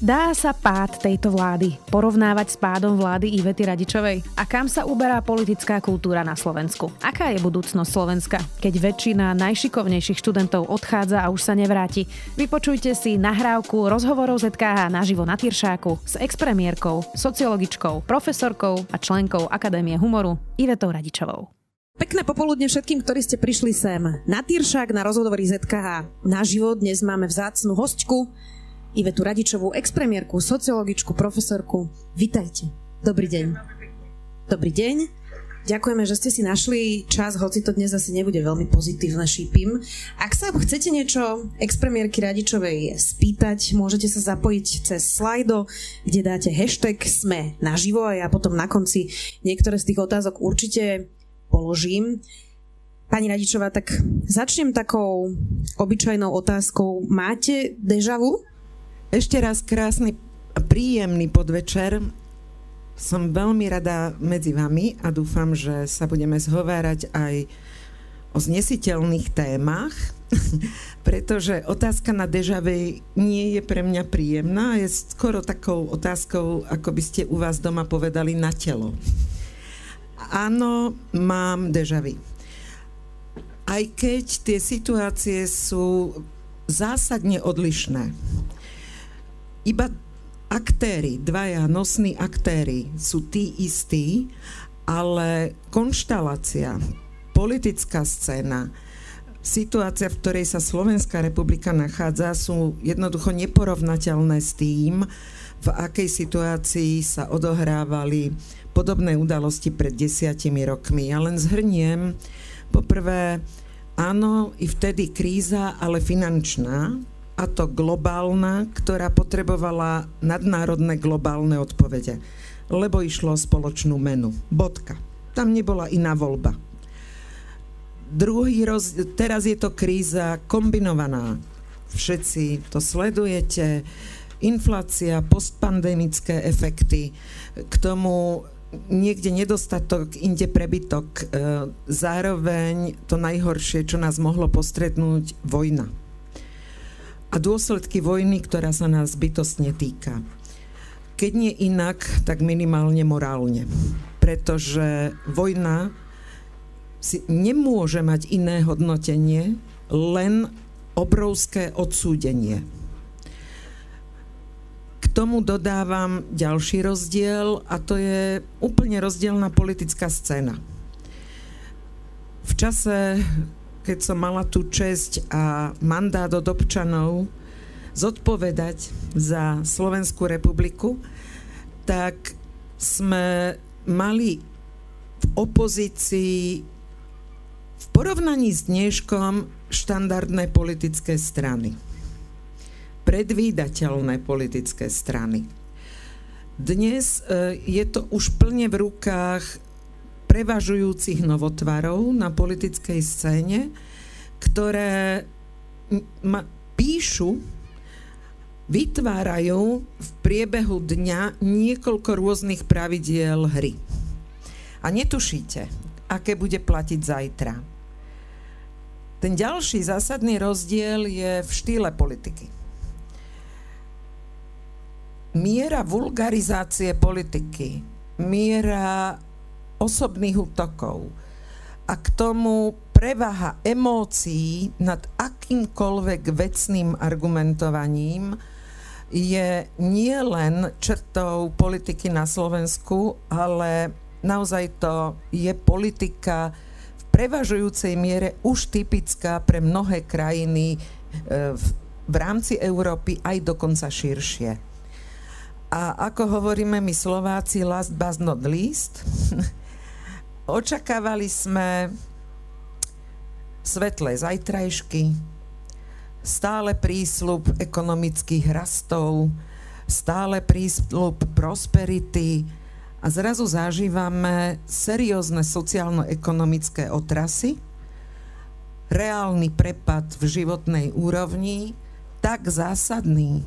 Dá sa pád tejto vlády porovnávať s pádom vlády Ivety Radičovej? A kam sa uberá politická kultúra na Slovensku? Aká je budúcnosť Slovenska, keď väčšina najšikovnejších študentov odchádza a už sa nevráti? Vypočujte si nahrávku rozhovorov ZKH naživo na Tyršáku s expremiérkou, sociologičkou, profesorkou a členkou Akadémie humoru Ivetou Radičovou. Pekné popoludne všetkým, ktorí ste prišli sem na Tyršák, na rozhovory ZKH. Naživo dnes máme vzácnu hostku, Ivetu Radičovú, expremiérku, sociologičku, profesorku. Vítajte. Dobrý deň. Dobrý deň. Ďakujeme, že ste si našli čas, hoci to dnes asi nebude veľmi pozitívne, šípim. Ak sa chcete niečo expremiérky Radičovej spýtať, môžete sa zapojiť cez slajdo, kde dáte hashtag sme naživo a ja potom na konci niektoré z tých otázok určite položím. Pani Radičová, tak začnem takou obyčajnou otázkou. Máte deja vu? Ešte raz krásny príjemný podvečer. Som veľmi rada medzi vami a dúfam, že sa budeme zhovárať aj o znesiteľných témach, pretože otázka na dežave nie je pre mňa príjemná, je skoro takou otázkou, ako by ste u vás doma povedali, na telo. Áno, mám dežavy. Aj keď tie situácie sú zásadne odlišné iba aktéry, dvaja nosní aktéry sú tí istí, ale konštalácia, politická scéna, situácia, v ktorej sa Slovenská republika nachádza, sú jednoducho neporovnateľné s tým, v akej situácii sa odohrávali podobné udalosti pred desiatimi rokmi. Ja len zhrniem, poprvé, áno, i vtedy kríza, ale finančná, a to globálna, ktorá potrebovala nadnárodné globálne odpovede, lebo išlo o spoločnú menu. Bodka. Tam nebola iná voľba. Druhý roz... Teraz je to kríza kombinovaná. Všetci to sledujete. Inflácia, postpandemické efekty, k tomu niekde nedostatok, inde prebytok. E, zároveň to najhoršie, čo nás mohlo postretnúť, vojna a dôsledky vojny, ktorá sa nás bytostne týka. Keď nie inak, tak minimálne morálne. Pretože vojna si nemôže mať iné hodnotenie, len obrovské odsúdenie. K tomu dodávam ďalší rozdiel a to je úplne rozdielna politická scéna. V čase keď som mala tú česť a mandát od občanov zodpovedať za Slovenskú republiku, tak sme mali v opozícii v porovnaní s dneškom štandardné politické strany. Predvídateľné politické strany. Dnes e, je to už plne v rukách prevažujúcich novotvarov na politickej scéne, ktoré ma píšu, vytvárajú v priebehu dňa niekoľko rôznych pravidiel hry. A netušíte, aké bude platiť zajtra. Ten ďalší zásadný rozdiel je v štýle politiky. Miera vulgarizácie politiky, miera osobných útokov a k tomu prevaha emócií nad akýmkoľvek vecným argumentovaním je nie len črtou politiky na Slovensku, ale naozaj to je politika v prevažujúcej miere už typická pre mnohé krajiny e, v rámci Európy aj dokonca širšie. A ako hovoríme my Slováci, last but not least, Očakávali sme svetlé zajtrajšky, stále prísľub ekonomických rastov, stále prísľub prosperity a zrazu zažívame seriózne sociálno-ekonomické otrasy, reálny prepad v životnej úrovni, tak zásadný,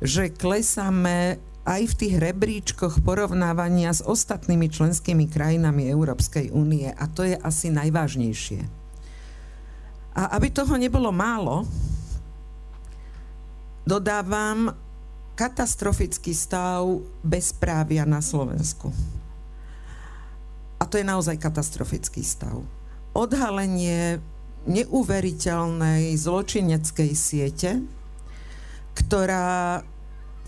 že klesáme aj v tých rebríčkoch porovnávania s ostatnými členskými krajinami Európskej únie a to je asi najvážnejšie. A aby toho nebolo málo, dodávam katastrofický stav bezprávia na Slovensku. A to je naozaj katastrofický stav. Odhalenie neuveriteľnej zločineckej siete, ktorá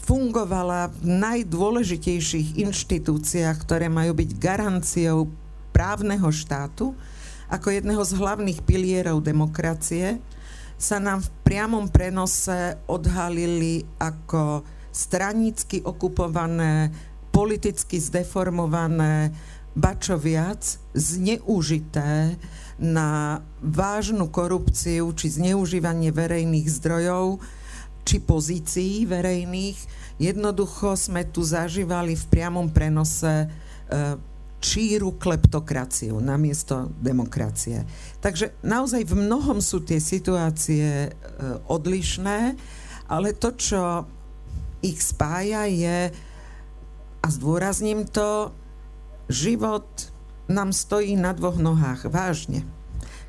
fungovala v najdôležitejších inštitúciách, ktoré majú byť garanciou právneho štátu, ako jedného z hlavných pilierov demokracie, sa nám v priamom prenose odhalili ako stranicky okupované, politicky zdeformované, bačo viac, zneužité na vážnu korupciu či zneužívanie verejných zdrojov, či pozícií verejných. Jednoducho sme tu zažívali v priamom prenose e, číru kleptokraciu namiesto demokracie. Takže naozaj v mnohom sú tie situácie e, odlišné, ale to, čo ich spája, je, a zdôrazním to, život nám stojí na dvoch nohách, vážne.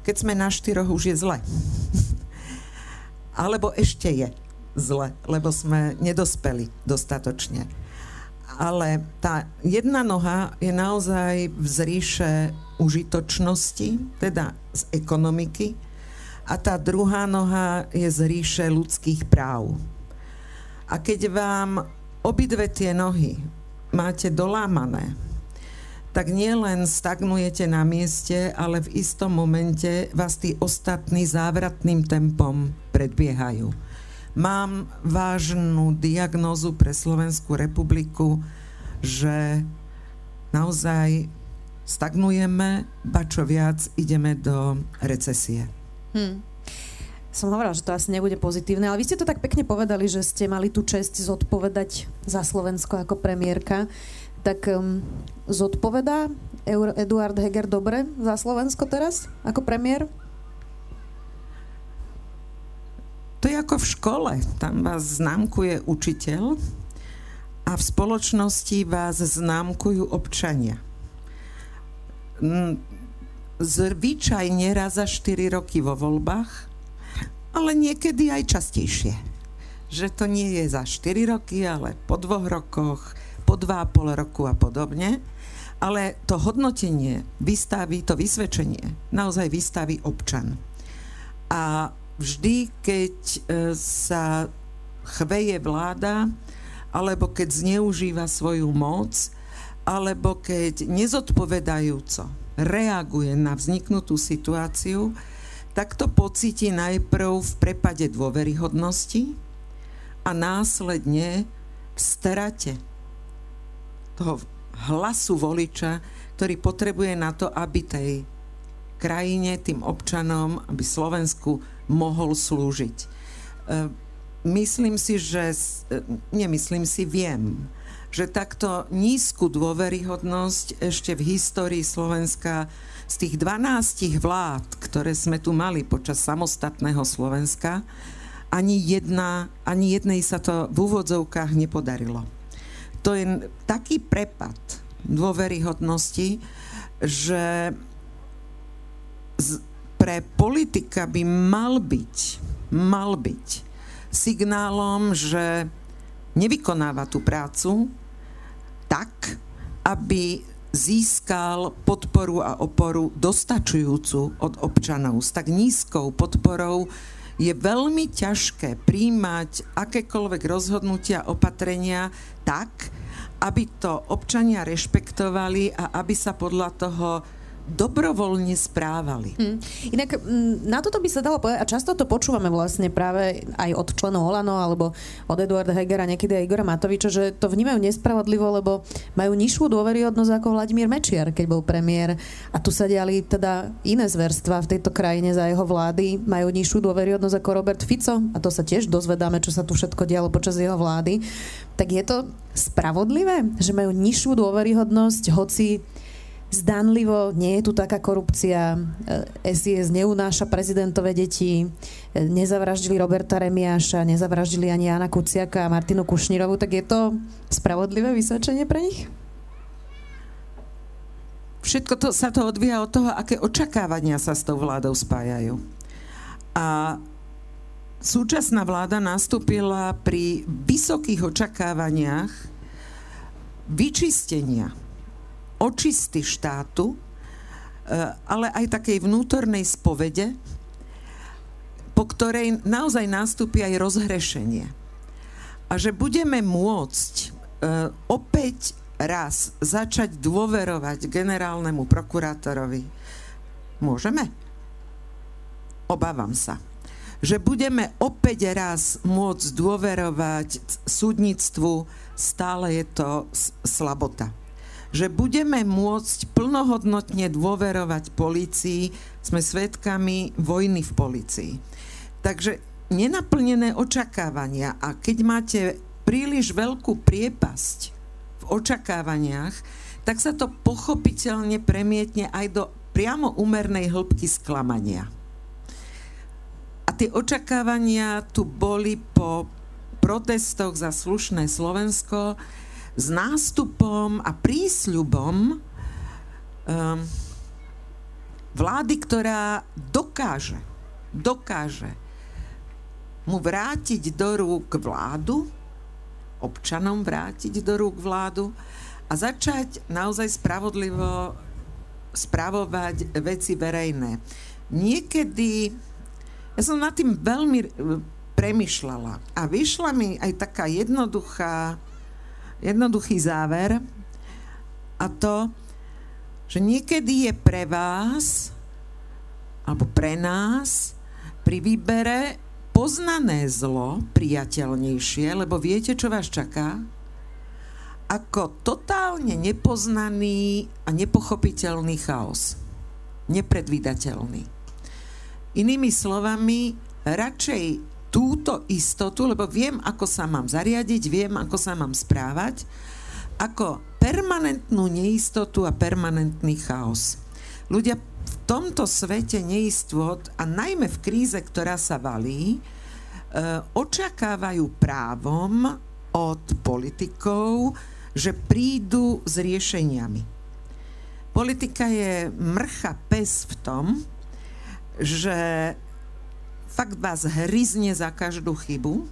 Keď sme na štyroch, už je zle. Alebo ešte je zle, lebo sme nedospeli dostatočne. Ale tá jedna noha je naozaj v zríše užitočnosti, teda z ekonomiky, a tá druhá noha je z ríše ľudských práv. A keď vám obidve tie nohy máte dolámané, tak nielen stagnujete na mieste, ale v istom momente vás tí ostatní závratným tempom predbiehajú. Mám vážnu diagnózu pre Slovenskú republiku, že naozaj stagnujeme, ba čo viac, ideme do recesie. Hmm. Som hovorila, že to asi nebude pozitívne, ale vy ste to tak pekne povedali, že ste mali tú čest zodpovedať za Slovensko ako premiérka. Tak um, zodpovedá Eduard Heger dobre za Slovensko teraz ako premiér? To je ako v škole. Tam vás známkuje učiteľ a v spoločnosti vás známkujú občania. Zvyčajne raz za 4 roky vo voľbách, ale niekedy aj častejšie. Že to nie je za 4 roky, ale po dvoch rokoch, po dva a pol roku a podobne. Ale to hodnotenie vystaví, to vysvedčenie naozaj vystaví občan. A vždy, keď e, sa chveje vláda, alebo keď zneužíva svoju moc, alebo keď nezodpovedajúco reaguje na vzniknutú situáciu, tak to pocíti najprv v prepade dôveryhodnosti a následne v strate toho hlasu voliča, ktorý potrebuje na to, aby tej krajine, tým občanom, aby Slovensku mohol slúžiť. E, myslím si, že, e, nemyslím si, viem, že takto nízku dôveryhodnosť ešte v histórii Slovenska z tých 12 vlád, ktoré sme tu mali počas samostatného Slovenska, ani, jedna, ani jednej sa to v úvodzovkách nepodarilo. To je taký prepad dôveryhodnosti, že pre politika by mal byť, mal byť signálom, že nevykonáva tú prácu tak, aby získal podporu a oporu dostačujúcu od občanov. S tak nízkou podporou je veľmi ťažké príjmať akékoľvek rozhodnutia, opatrenia tak, aby to občania rešpektovali a aby sa podľa toho dobrovoľne správali. Hmm. Inak na toto by sa dalo povedať, a často to počúvame vlastne práve aj od členov Olano alebo od Eduarda Hegera, niekedy aj Igora Matoviča, že to vnímajú nespravodlivo, lebo majú nižšiu dôveryhodnosť ako Vladimír Mečiar, keď bol premiér. A tu sa diali teda iné zverstva v tejto krajine za jeho vlády. Majú nižšiu dôveryhodnosť ako Robert Fico a to sa tiež dozvedáme, čo sa tu všetko dialo počas jeho vlády. Tak je to spravodlivé, že majú nižšiu dôveryhodnosť, hoci zdanlivo nie je tu taká korupcia, SIS e, neunáša prezidentové deti, e, nezavraždili Roberta Remiáša, nezavraždili ani Jana Kuciaka a Martinu Kušnírovu, tak je to spravodlivé vysvedčenie pre nich? Všetko to sa to odvíja od toho, aké očakávania sa s tou vládou spájajú. A súčasná vláda nastúpila pri vysokých očakávaniach vyčistenia, očisty štátu, eh, ale aj takej vnútornej spovede, po ktorej naozaj nastúpi aj rozhrešenie. A že budeme môcť uh, opäť raz začať dôverovať generálnemu prokurátorovi. Môžeme? Obávam sa že budeme opäť raz môcť dôverovať súdnictvu, stále je to slabota. Že budeme môcť plnohodnotne dôverovať policii, sme svedkami vojny v policii. Takže nenaplnené očakávania a keď máte príliš veľkú priepasť v očakávaniach, tak sa to pochopiteľne premietne aj do priamo úmernej hĺbky sklamania. A tie očakávania tu boli po protestoch za slušné Slovensko s nástupom a prísľubom um, vlády, ktorá dokáže, dokáže mu vrátiť do rúk vládu, občanom vrátiť do rúk vládu a začať naozaj spravodlivo spravovať veci verejné. Niekedy ja som nad tým veľmi e, premyšľala a vyšla mi aj taká jednoduchá, jednoduchý záver a to, že niekedy je pre vás alebo pre nás pri výbere poznané zlo priateľnejšie, lebo viete, čo vás čaká, ako totálne nepoznaný a nepochopiteľný chaos. Nepredvídateľný. Inými slovami, radšej túto istotu, lebo viem, ako sa mám zariadiť, viem, ako sa mám správať, ako permanentnú neistotu a permanentný chaos. Ľudia v tomto svete neistot a najmä v kríze, ktorá sa valí, e, očakávajú právom od politikov, že prídu s riešeniami. Politika je mrcha pes v tom, že fakt vás hryzne za každú chybu,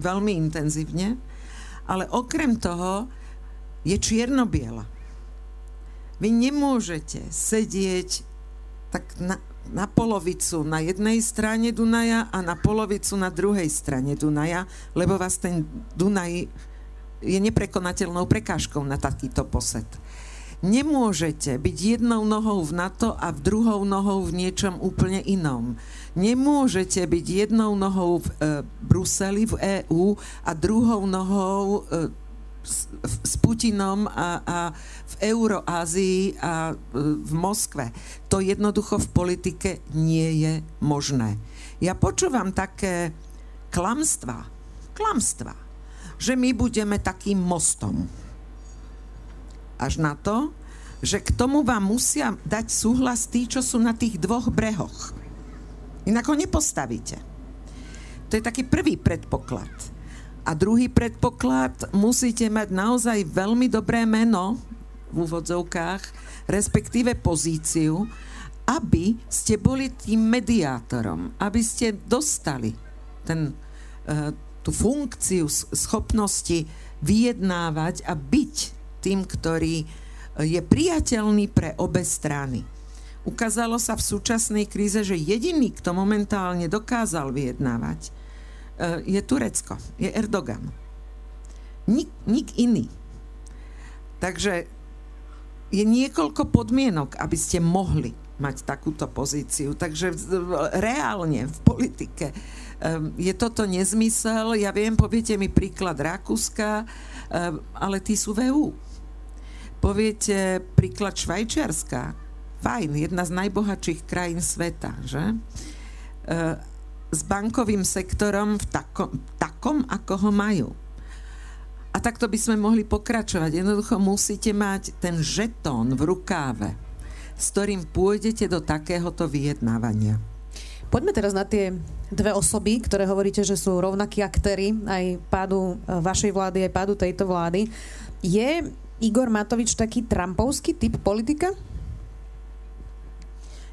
veľmi intenzívne, ale okrem toho je čierno-biela. Vy nemôžete sedieť tak na, na polovicu na jednej strane Dunaja a na polovicu na druhej strane Dunaja, lebo vás ten Dunaj je neprekonateľnou prekážkou na takýto posed. Nemôžete byť jednou nohou v NATO a druhou nohou v niečom úplne inom. Nemôžete byť jednou nohou v e, Bruseli, v EÚ a druhou nohou e, s, s Putinom a, a v Euroázii a e, v Moskve. To jednoducho v politike nie je možné. Ja počúvam také klamstvá, klamstvá, že my budeme takým mostom až na to, že k tomu vám musia dať súhlas tí, čo sú na tých dvoch brehoch. Inak ho nepostavíte. To je taký prvý predpoklad. A druhý predpoklad, musíte mať naozaj veľmi dobré meno v úvodzovkách, respektíve pozíciu, aby ste boli tým mediátorom, aby ste dostali ten, uh, tú funkciu schopnosti vyjednávať a byť tým, ktorý e, je priateľný pre obe strany. Ukázalo sa v súčasnej kríze, že jediný, kto momentálne dokázal vyjednávať, e, je Turecko, je Erdogan. Nik, nik iný. Takže je niekoľko podmienok, aby ste mohli mať takúto pozíciu. Takže reálne v politike e, je toto nezmysel. Ja viem, poviete mi príklad Rakúska, ale tí sú v EU poviete príklad Švajčiarska, fajn, jedna z najbohatších krajín sveta, že? E, s bankovým sektorom v takom, takom, ako ho majú. A takto by sme mohli pokračovať. Jednoducho musíte mať ten žetón v rukáve, s ktorým pôjdete do takéhoto vyjednávania. Poďme teraz na tie dve osoby, ktoré hovoríte, že sú rovnakí aktéry aj pádu e, vašej vlády, aj pádu tejto vlády. Je Igor Matovič taký Trumpovský typ politika?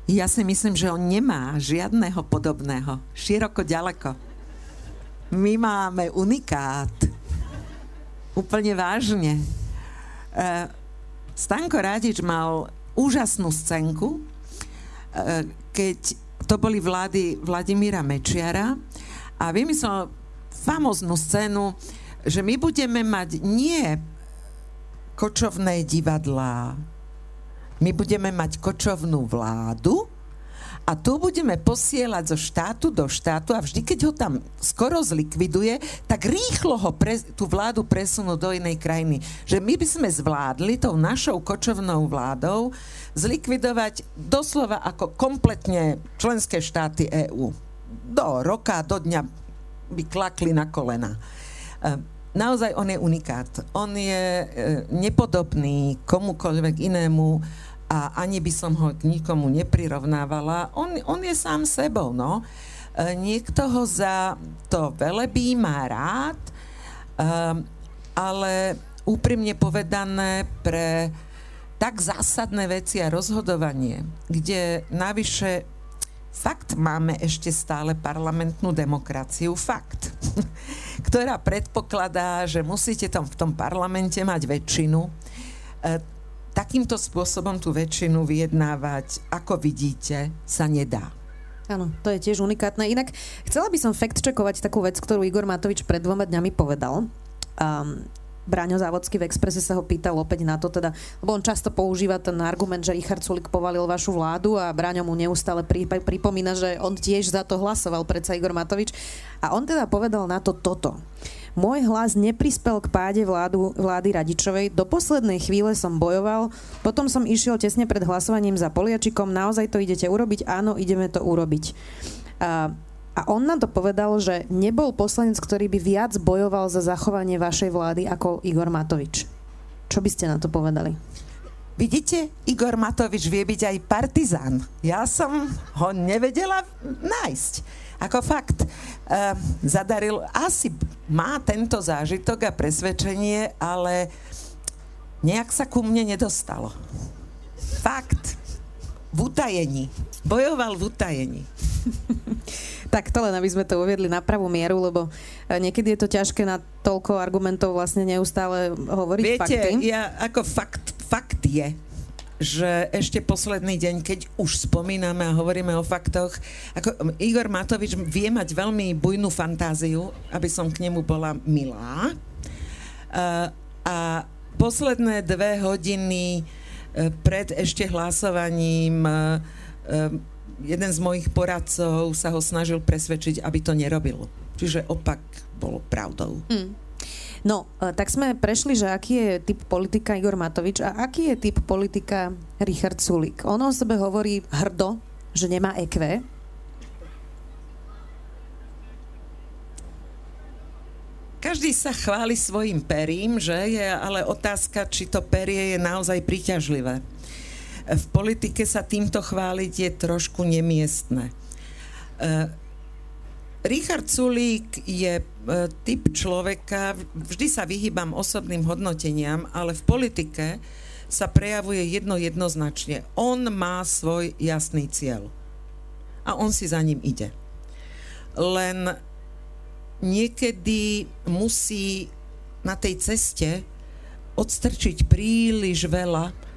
Ja si myslím, že on nemá žiadného podobného. Široko, ďaleko. My máme unikát. Úplne vážne. Uh, Stanko Radič mal úžasnú scénku, uh, keď to boli vlády Vladimíra Mečiara a vymyslel famoznú scénu, že my budeme mať nie kočovné divadlá, my budeme mať kočovnú vládu a tu budeme posielať zo štátu do štátu a vždy, keď ho tam skoro zlikviduje, tak rýchlo ho pre, tú vládu presunú do inej krajiny. Že my by sme zvládli tou našou kočovnou vládou zlikvidovať doslova ako kompletne členské štáty EÚ. Do roka, do dňa by klakli na kolena. E, naozaj on je unikát. On je e, nepodobný komukoľvek inému a ani by som ho k nikomu neprirovnávala. On, on je sám sebou, no. E, niekto ho za to velebí, má rád, ale úprimne povedané pre tak zásadné veci a rozhodovanie, kde navyše fakt máme ešte stále parlamentnú demokraciu, fakt, ktorá predpokladá, že musíte tam v tom parlamente mať väčšinu. E, takýmto spôsobom tú väčšinu vyjednávať, ako vidíte, sa nedá. Áno, to je tiež unikátne. Inak chcela by som fact-checkovať takú vec, ktorú Igor Matovič pred dvoma dňami povedal. Um, Bráňo Závodský v Exprese sa ho pýtal opäť na to, teda, lebo on často používa ten argument, že Richard Sulik povalil vašu vládu a Bráňo mu neustále pri, pripomína, že on tiež za to hlasoval, predsa Igor Matovič. A on teda povedal na to toto. Môj hlas neprispel k páde vládu, vlády Radičovej. Do poslednej chvíle som bojoval, potom som išiel tesne pred hlasovaním za Poliačikom. Naozaj to idete urobiť? Áno, ideme to urobiť. A a on nám to povedal, že nebol poslanec, ktorý by viac bojoval za zachovanie vašej vlády ako Igor Matovič. Čo by ste na to povedali? Vidíte, Igor Matovič vie byť aj partizán. Ja som ho nevedela nájsť. Ako fakt, zadaril, asi má tento zážitok a presvedčenie, ale nejak sa ku mne nedostalo. Fakt. V utajení. Bojoval v utajení. Tak to len, aby sme to uviedli na pravú mieru, lebo e, niekedy je to ťažké na toľko argumentov vlastne neustále hovoriť Viete, fakty. ja ako fakt, fakt je, že ešte posledný deň, keď už spomíname a hovoríme o faktoch, ako Igor Matovič vie mať veľmi bujnú fantáziu, aby som k nemu bola milá. A, a posledné dve hodiny e, pred ešte hlasovaním e, jeden z mojich poradcov sa ho snažil presvedčiť, aby to nerobil. Čiže opak bol pravdou. Mm. No, e, tak sme prešli, že aký je typ politika Igor Matovič a aký je typ politika Richard Sulik. On o sebe hovorí hrdo, že nemá EQ. Každý sa chváli svojim perím, že je ale otázka, či to perie je naozaj príťažlivé v politike sa týmto chváliť je trošku nemiestne. Uh, Richard Sulík je uh, typ človeka, vždy sa vyhýbam osobným hodnoteniam, ale v politike sa prejavuje jedno jednoznačne. On má svoj jasný cieľ. A on si za ním ide. Len niekedy musí na tej ceste odstrčiť príliš veľa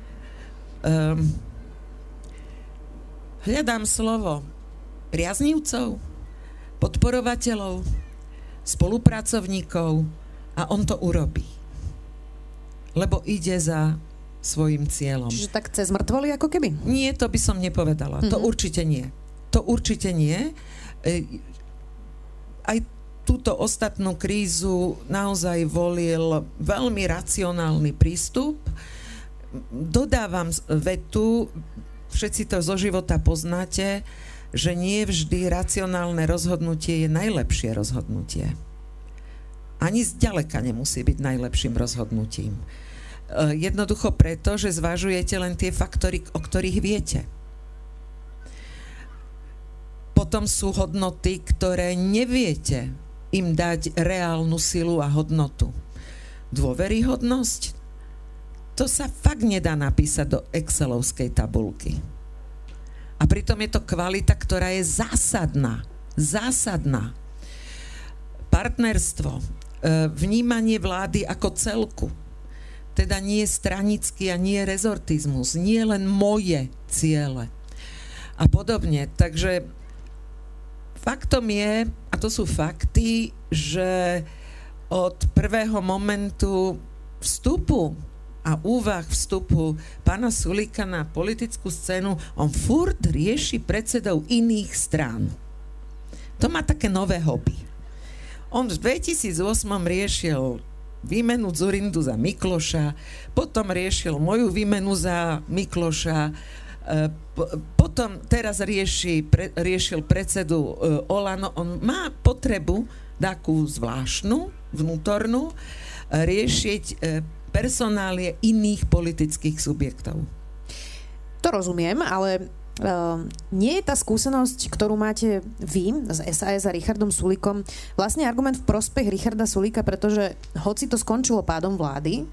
Um, hľadám slovo priaznívcov, podporovateľov, spolupracovníkov a on to urobí. Lebo ide za svojim cieľom. Čiže tak cez mŕtvoly ako keby? Nie, to by som nepovedala. Mm-hmm. To mhm. určite nie. To určite nie. E, aj túto ostatnú krízu naozaj volil veľmi racionálny prístup dodávam vetu, všetci to zo života poznáte, že nie vždy racionálne rozhodnutie je najlepšie rozhodnutie. Ani zďaleka nemusí byť najlepším rozhodnutím. E, jednoducho preto, že zvažujete len tie faktory, o ktorých viete. Potom sú hodnoty, ktoré neviete im dať reálnu silu a hodnotu. Dôveryhodnosť to sa fakt nedá napísať do Excelovskej tabulky. A pritom je to kvalita, ktorá je zásadná. Zásadná. partnerstvo, e, vnímanie vlády ako celku, teda nie stranický a nie rezortizmus, nie len moje ciele a podobne. Takže faktom je, a to sú fakty, že od prvého momentu vstupu a úvah vstupu pána Sulika na politickú scénu, on furt rieši predsedov iných strán. To má také nové hobby. On v 2008 riešil výmenu Zurindu za Mikloša, potom riešil moju výmenu za Mikloša, e, potom teraz rieši, pre, riešil predsedu e, Olano. On má potrebu takú zvláštnu, vnútornú, e, riešiť personálie iných politických subjektov. To rozumiem, ale Uh, nie je tá skúsenosť, ktorú máte vy z SAS a Richardom Sulikom, vlastne argument v prospech Richarda Sulika, pretože hoci to skončilo pádom vlády,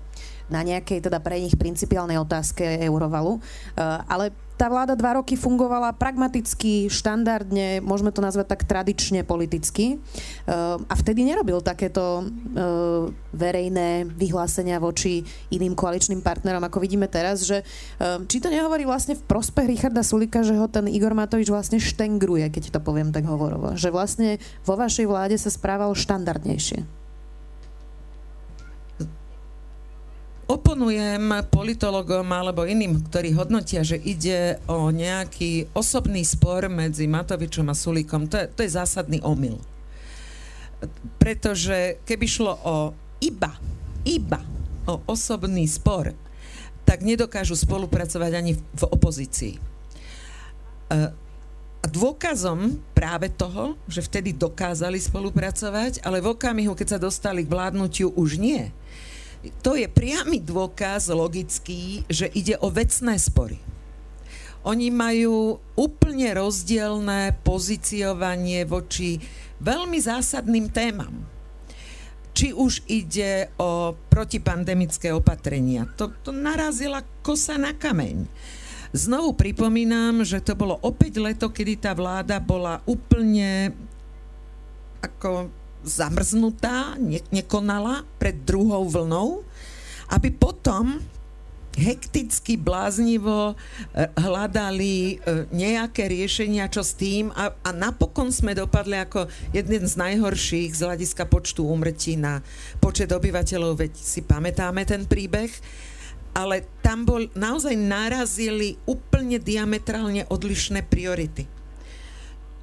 na nejakej teda pre nich principiálnej otázke Eurovalu, uh, ale tá vláda dva roky fungovala pragmaticky, štandardne, môžeme to nazvať tak tradične politicky. Uh, a vtedy nerobil takéto uh, verejné vyhlásenia voči iným koaličným partnerom, ako vidíme teraz, že uh, či to nehovorí vlastne v prospech Richarda Sulika, že ho ten Igor Matovič vlastne štengruje, keď to poviem tak hovorovo. Že vlastne vo vašej vláde sa správal štandardnejšie. Oponujem politologom alebo iným, ktorí hodnotia, že ide o nejaký osobný spor medzi Matovičom a Sulíkom. To je, to je zásadný omyl. Pretože keby šlo o iba, iba o osobný spor, tak nedokážu spolupracovať ani v opozícii. E, a dôkazom práve toho, že vtedy dokázali spolupracovať, ale v okamihu, keď sa dostali k vládnutiu, už nie, to je priamy dôkaz logický, že ide o vecné spory. Oni majú úplne rozdielne pozíciovanie voči veľmi zásadným témam. Či už ide o protipandemické opatrenia. To, to narazila kosa na kameň. Znovu pripomínam, že to bolo opäť leto, kedy tá vláda bola úplne ako zamrznutá, ne, nekonala pred druhou vlnou, aby potom hekticky, bláznivo e, hľadali e, nejaké riešenia, čo s tým a, a napokon sme dopadli ako jeden z najhorších z hľadiska počtu úmrtí na počet obyvateľov, veď si pamätáme ten príbeh, ale tam bol, naozaj narazili úplne diametrálne odlišné priority.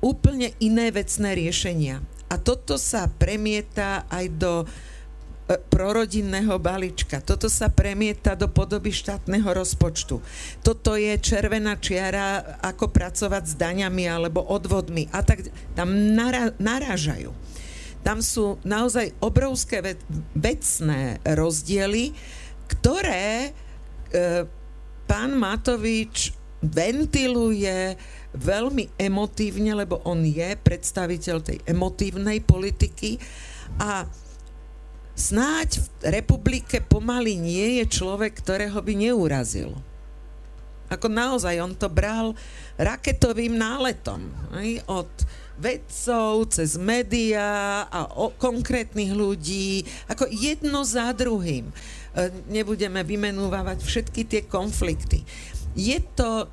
Úplne iné vecné riešenia. A toto sa premieta aj do e, prorodinného balíčka. Toto sa premieta do podoby štátneho rozpočtu. Toto je červená čiara, ako pracovať s daňami alebo odvodmi. A tak tam narážajú. Tam sú naozaj obrovské vecné rozdiely, ktoré e, pán Matovič ventiluje veľmi emotívne, lebo on je predstaviteľ tej emotívnej politiky a snáď v republike pomaly nie je človek, ktorého by neurazil. Ako naozaj, on to bral raketovým náletom. Aj? Od vedcov, cez médiá a o konkrétnych ľudí, ako jedno za druhým. E, nebudeme vymenúvať všetky tie konflikty. Je to e,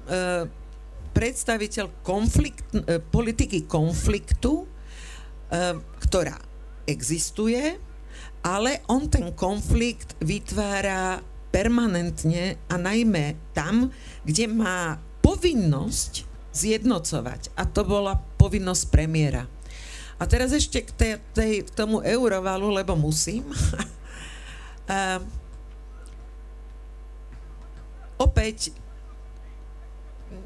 predstaviteľ konflikt, e, politiky konfliktu, e, ktorá existuje, ale on ten konflikt vytvára permanentne a najmä tam, kde má povinnosť zjednocovať. A to bola povinnosť premiéra. A teraz ešte k, tej, tej, k tomu eurovalu, lebo musím. uh, opäť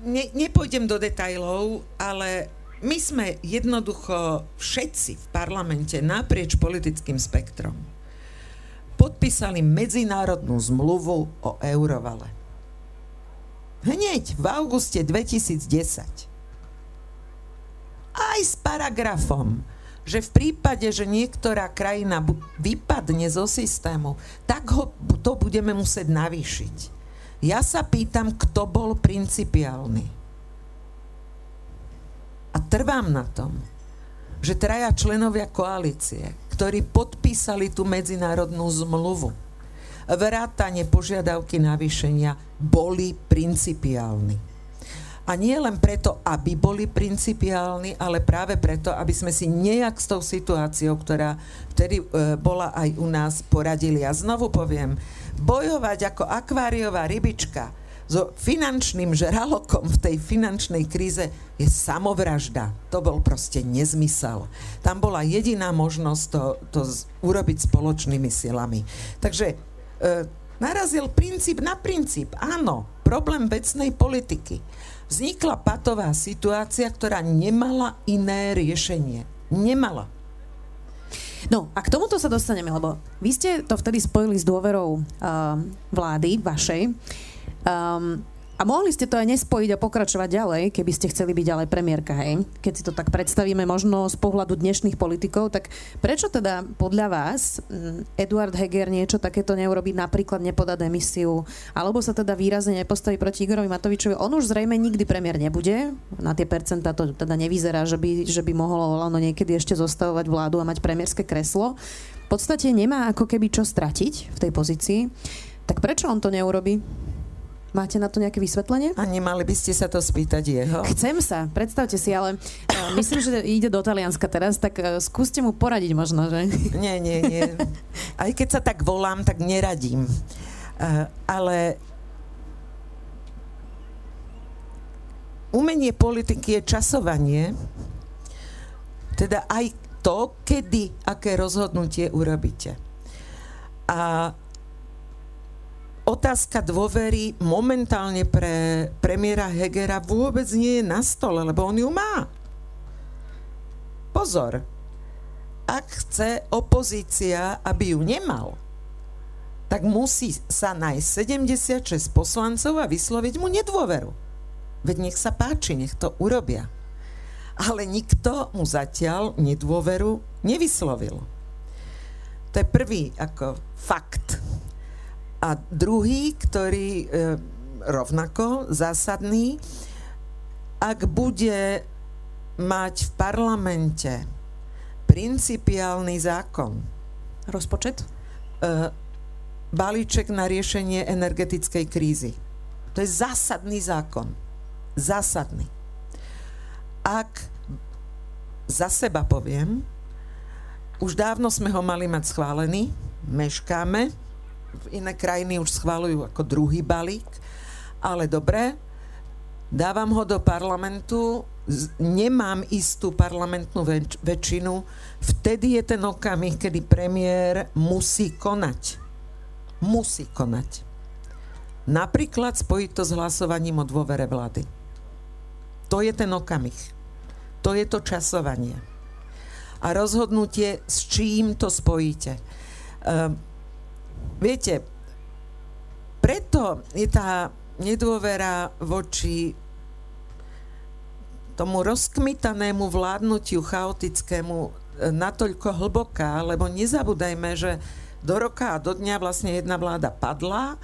ne, nepôjdem do detajlov, ale my sme jednoducho všetci v parlamente naprieč politickým spektrom podpísali medzinárodnú zmluvu o eurovale. Hneď v auguste 2010. Aj s paragrafom, že v prípade, že niektorá krajina vypadne zo systému, tak ho to budeme musieť navýšiť. Ja sa pýtam, kto bol principiálny. A trvám na tom. že traja členovia koalície, ktorí podpísali tú medzinárodnú zmluvu, vrátanie požiadavky navýšenia, boli principiálni. A nie len preto, aby boli principiálni, ale práve preto, aby sme si nejak s tou situáciou, ktorá vtedy e, bola aj u nás, poradili. A znovu poviem, bojovať ako akváriová rybička so finančným žralokom v tej finančnej kríze je samovražda. To bol proste nezmysel. Tam bola jediná možnosť to, to urobiť spoločnými silami. Takže e, narazil princíp na princíp. Áno, problém vecnej politiky. Vznikla patová situácia, ktorá nemala iné riešenie. Nemala. No a k tomuto sa dostaneme, lebo vy ste to vtedy spojili s dôverou uh, vlády vašej. Um, a mohli ste to aj nespojiť a pokračovať ďalej, keby ste chceli byť ďalej premiérka, hej? Keď si to tak predstavíme možno z pohľadu dnešných politikov, tak prečo teda podľa vás mm, Eduard Heger niečo takéto neurobi, napríklad nepodá demisiu, alebo sa teda výrazne nepostaví proti Igorovi Matovičovi? On už zrejme nikdy premiér nebude, na tie percentá to teda nevyzerá, že by, že by mohlo Olano niekedy ešte zostavovať vládu a mať premiérske kreslo. V podstate nemá ako keby čo stratiť v tej pozícii. Tak prečo on to neurobi? Máte na to nejaké vysvetlenie? A nemali by ste sa to spýtať jeho? Chcem sa, predstavte si, ale uh, myslím, že ide do Talianska teraz, tak uh, skúste mu poradiť možno, že? Nie, nie, nie. Aj keď sa tak volám, tak neradím. Uh, ale umenie politiky je časovanie, teda aj to, kedy, aké rozhodnutie urobíte. A otázka dôvery momentálne pre premiéra Hegera vôbec nie je na stole, lebo on ju má. Pozor, ak chce opozícia, aby ju nemal, tak musí sa nájsť 76 poslancov a vysloviť mu nedôveru. Veď nech sa páči, nech to urobia. Ale nikto mu zatiaľ nedôveru nevyslovil. To je prvý ako fakt. A druhý, ktorý e, rovnako zásadný, ak bude mať v parlamente principiálny zákon. Rozpočet? E, balíček na riešenie energetickej krízy. To je zásadný zákon. Zásadný. Ak za seba poviem, už dávno sme ho mali mať schválený, meškáme, iné krajiny už schválujú ako druhý balík, ale dobre, dávam ho do parlamentu, nemám istú parlamentnú väč- väčšinu, vtedy je ten okamih, kedy premiér musí konať. Musí konať. Napríklad spojiť to s hlasovaním o dôvere vlády. To je ten okamih. To je to časovanie. A rozhodnutie, s čím to spojíte. Uh, Viete, preto je tá nedôvera voči tomu rozkmitanému vládnutiu chaotickému e, natoľko hlboká, lebo nezabúdajme, že do roka a do dňa vlastne jedna vláda padla,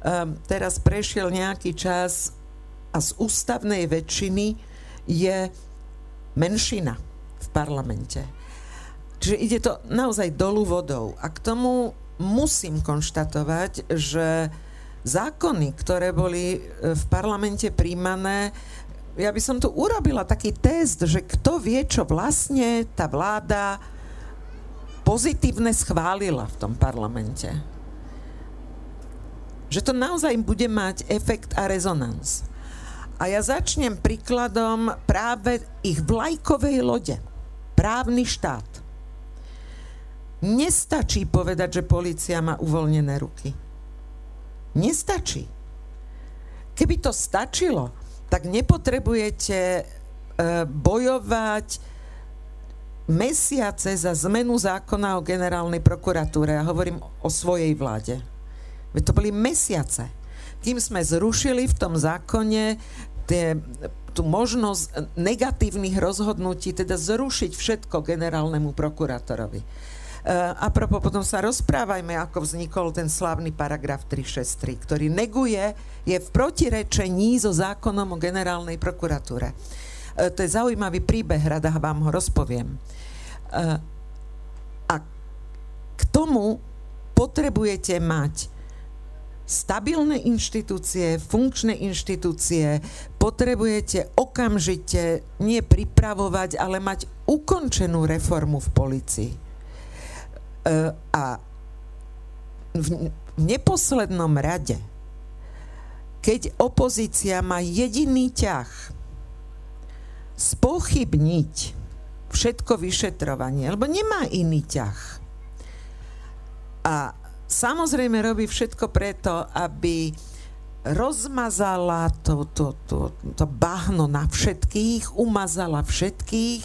um, teraz prešiel nejaký čas a z ústavnej väčšiny je menšina v parlamente. Čiže ide to naozaj dolu vodou. A k tomu musím konštatovať, že zákony, ktoré boli e, v parlamente príjmané, ja by som tu urobila taký test, že kto vie, čo vlastne tá vláda pozitívne schválila v tom parlamente. Že to naozaj bude mať efekt a rezonans. A ja začnem príkladom práve ich vlajkovej lode. Právny štát. Nestačí povedať, že policia má uvoľnené ruky. Nestačí. Keby to stačilo, tak nepotrebujete e, bojovať mesiace za zmenu zákona o generálnej prokuratúre. Ja hovorím o svojej vláde. Veď to boli mesiace. Kým sme zrušili v tom zákone tie, tú možnosť negatívnych rozhodnutí, teda zrušiť všetko generálnemu prokurátorovi. A propos, potom sa rozprávajme, ako vznikol ten slávny paragraf 363, ktorý neguje, je v protirečení so zákonom o generálnej prokuratúre. to je zaujímavý príbeh, rada vám ho rozpoviem. A k tomu potrebujete mať stabilné inštitúcie, funkčné inštitúcie, potrebujete okamžite nie pripravovať, ale mať ukončenú reformu v policii. A v neposlednom rade, keď opozícia má jediný ťah spochybniť všetko vyšetrovanie, lebo nemá iný ťah. A samozrejme robí všetko preto, aby rozmazala to, to, to, to bahno na všetkých, umazala všetkých,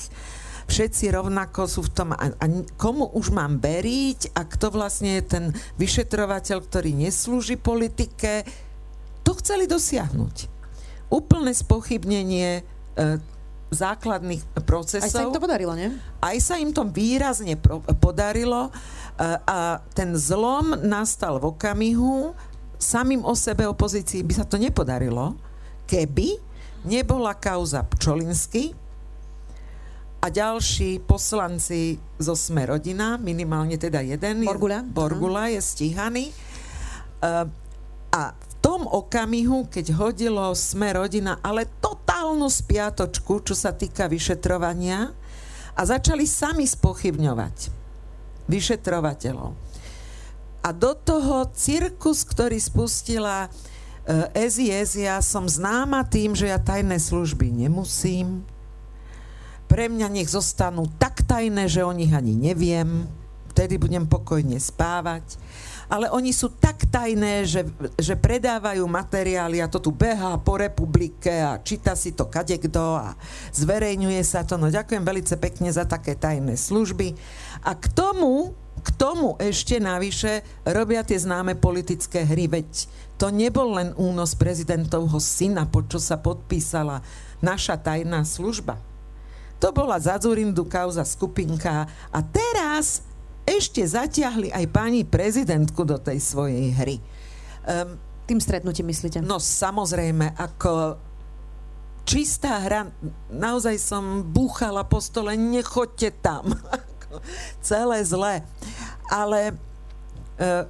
všetci rovnako sú v tom, a, a komu už mám veriť a kto vlastne je ten vyšetrovateľ, ktorý neslúži politike, to chceli dosiahnuť. Úplné spochybnenie e, základných procesov. Aj sa im to podarilo, nie? Aj sa im to výrazne pro, podarilo a ten zlom nastal v okamihu, samým o sebe opozícii by sa to nepodarilo, keby nebola kauza Pčolinsky a ďalší poslanci zo Sme rodina, minimálne teda jeden, Borgula, Borgula je stíhaný. A v tom okamihu, keď hodilo Sme rodina, ale totálnu spiatočku, čo sa týka vyšetrovania, a začali sami spochybňovať vyšetrovateľov. A do toho cirkus, ktorý spustila SIS, eh, ja som známa tým, že ja tajné služby nemusím. Pre mňa nech zostanú tak tajné, že o nich ani neviem. Vtedy budem pokojne spávať ale oni sú tak tajné, že, že predávajú materiály a to tu behá po republike a číta si to kadekto a zverejňuje sa to. No ďakujem veľmi pekne za také tajné služby. A k tomu, k tomu ešte navyše robia tie známe politické hry, veď to nebol len únos prezidentovho syna, po čo sa podpísala naša tajná služba. To bola Zazurindu kauza skupinka a teraz ešte zatiahli aj pani prezidentku do tej svojej hry. Um, Tým stretnutím myslíte? No samozrejme, ako čistá hra, naozaj som búchala po stole, nechoďte tam. Celé zlé. Ale uh,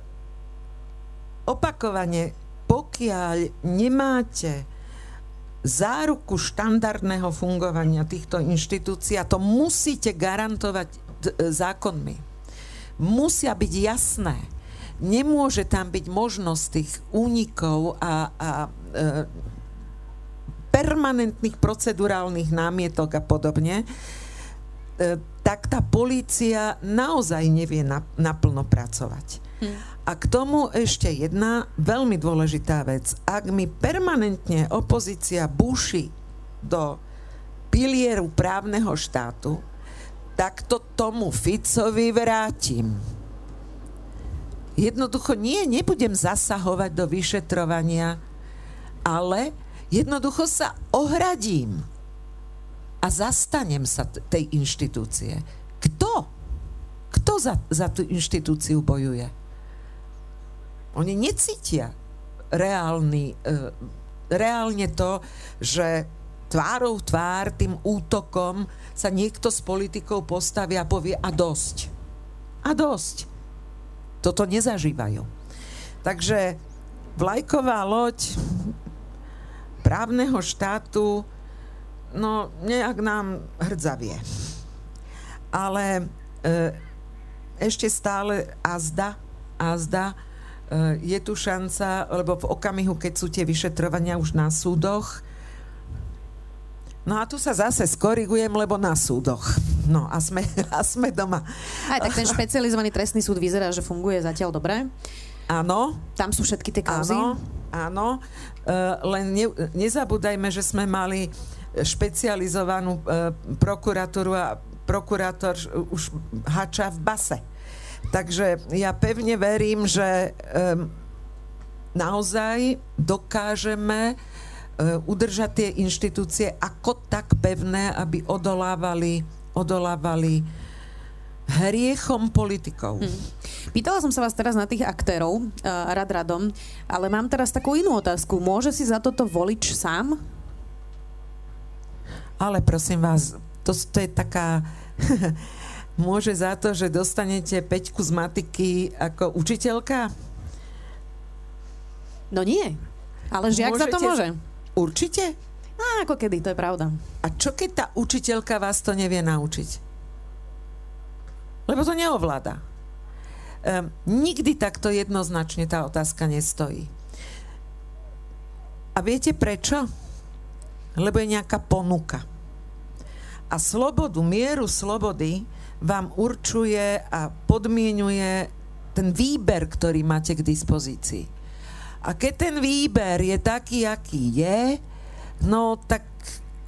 opakovane, pokiaľ nemáte záruku štandardného fungovania týchto inštitúcií, a to musíte garantovať zákonmi musia byť jasné. Nemôže tam byť možnosť tých únikov a, a e, permanentných procedurálnych námietok a podobne, e, tak tá polícia naozaj nevie na, naplno pracovať. A k tomu ešte jedna veľmi dôležitá vec. Ak mi permanentne opozícia búši do pilieru právneho štátu, tak to tomu Ficovi vrátim. Jednoducho nie, nebudem zasahovať do vyšetrovania, ale jednoducho sa ohradím a zastanem sa t- tej inštitúcie. Kto? Kto za, za tú inštitúciu bojuje? Oni necítia reálny, e, reálne to, že tvárou tvár tým útokom sa niekto z politikov postaví a povie a dosť. A dosť. Toto nezažívajú. Takže vlajková loď právneho štátu no nejak nám hrdzavie. Ale e, ešte stále azda, azda, je tu šanca, lebo v okamihu, keď sú tie vyšetrovania už na súdoch, No a tu sa zase skorigujem, lebo na súdoch. No a sme, a sme doma. Aj tak ten špecializovaný trestný súd vyzerá, že funguje zatiaľ dobre. Áno. Tam sú všetky tie kauzy. Áno, áno. Uh, len ne, nezabúdajme, že sme mali špecializovanú uh, prokuratúru a prokurátor už hača v base. Takže ja pevne verím, že um, naozaj dokážeme E, udržať tie inštitúcie ako tak pevné, aby odolávali, odolávali hriechom politikov. Hmm. Pýtala som sa vás teraz na tých aktérov, uh, rad radom, ale mám teraz takú inú otázku. Môže si za toto volič sám? Ale prosím vás, to, to je taká... môže za to, že dostanete peťku z matiky ako učiteľka? No nie. Ale žiak Môžete... za to môže. Určite? No, ako kedy, to je pravda. A čo keď tá učiteľka vás to nevie naučiť? Lebo to neovláda. Um, nikdy takto jednoznačne tá otázka nestojí. A viete prečo? Lebo je nejaká ponuka. A slobodu, mieru slobody vám určuje a podmienuje ten výber, ktorý máte k dispozícii. A keď ten výber je taký, aký je, no tak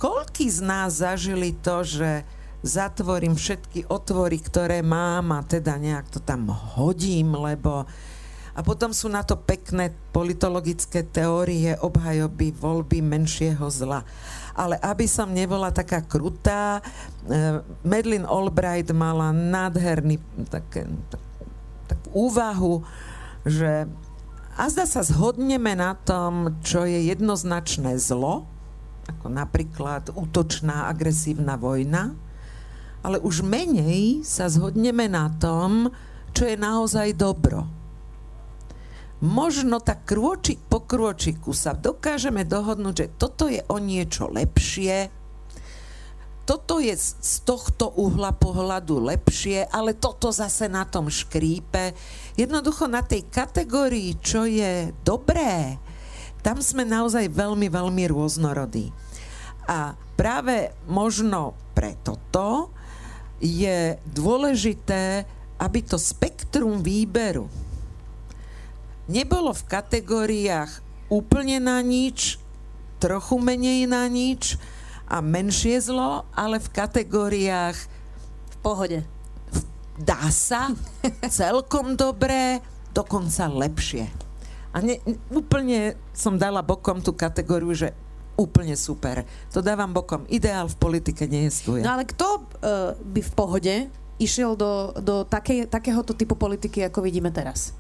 koľký z nás zažili to, že zatvorím všetky otvory, ktoré mám a teda nejak to tam hodím, lebo a potom sú na to pekné politologické teórie obhajoby voľby menšieho zla. Ale aby som nebola taká krutá, eh, Medlin Albright mala nádherný také, tak, tak úvahu, že a zda sa zhodneme na tom, čo je jednoznačné zlo, ako napríklad útočná agresívna vojna, ale už menej sa zhodneme na tom, čo je naozaj dobro. Možno tak krôčik po krôčiku sa dokážeme dohodnúť, že toto je o niečo lepšie, toto je z tohto uhla pohľadu lepšie, ale toto zase na tom škrípe. Jednoducho na tej kategórii, čo je dobré, tam sme naozaj veľmi, veľmi rôznorodí. A práve možno pre toto je dôležité, aby to spektrum výberu nebolo v kategóriách úplne na nič, trochu menej na nič, a menšie zlo, ale v kategóriách v pohode. Dá sa, celkom dobré, dokonca lepšie. A ne, úplne som dala bokom tú kategóriu, že úplne super. To dávam bokom. Ideál v politike nie je No ale kto uh, by v pohode išiel do, do také, takéhoto typu politiky, ako vidíme teraz?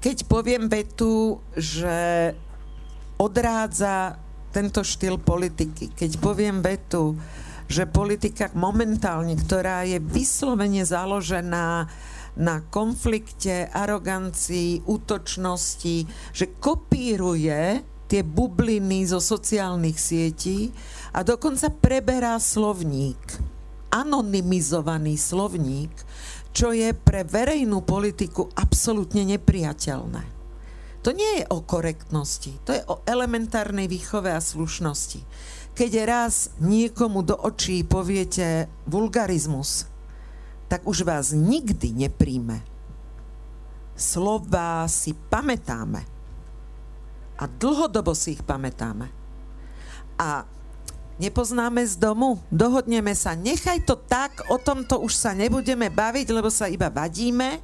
Keď poviem vetu, že odrádza tento štýl politiky. Keď poviem vetu, že politika momentálne, ktorá je vyslovene založená na konflikte, arogancii, útočnosti, že kopíruje tie bubliny zo sociálnych sietí a dokonca preberá slovník, anonymizovaný slovník, čo je pre verejnú politiku absolútne nepriateľné. To nie je o korektnosti, to je o elementárnej výchove a slušnosti. Keď raz niekomu do očí poviete vulgarizmus, tak už vás nikdy nepríjme. Slova si pamätáme. A dlhodobo si ich pamätáme. A nepoznáme z domu, dohodneme sa, nechaj to tak, o tomto už sa nebudeme baviť, lebo sa iba vadíme,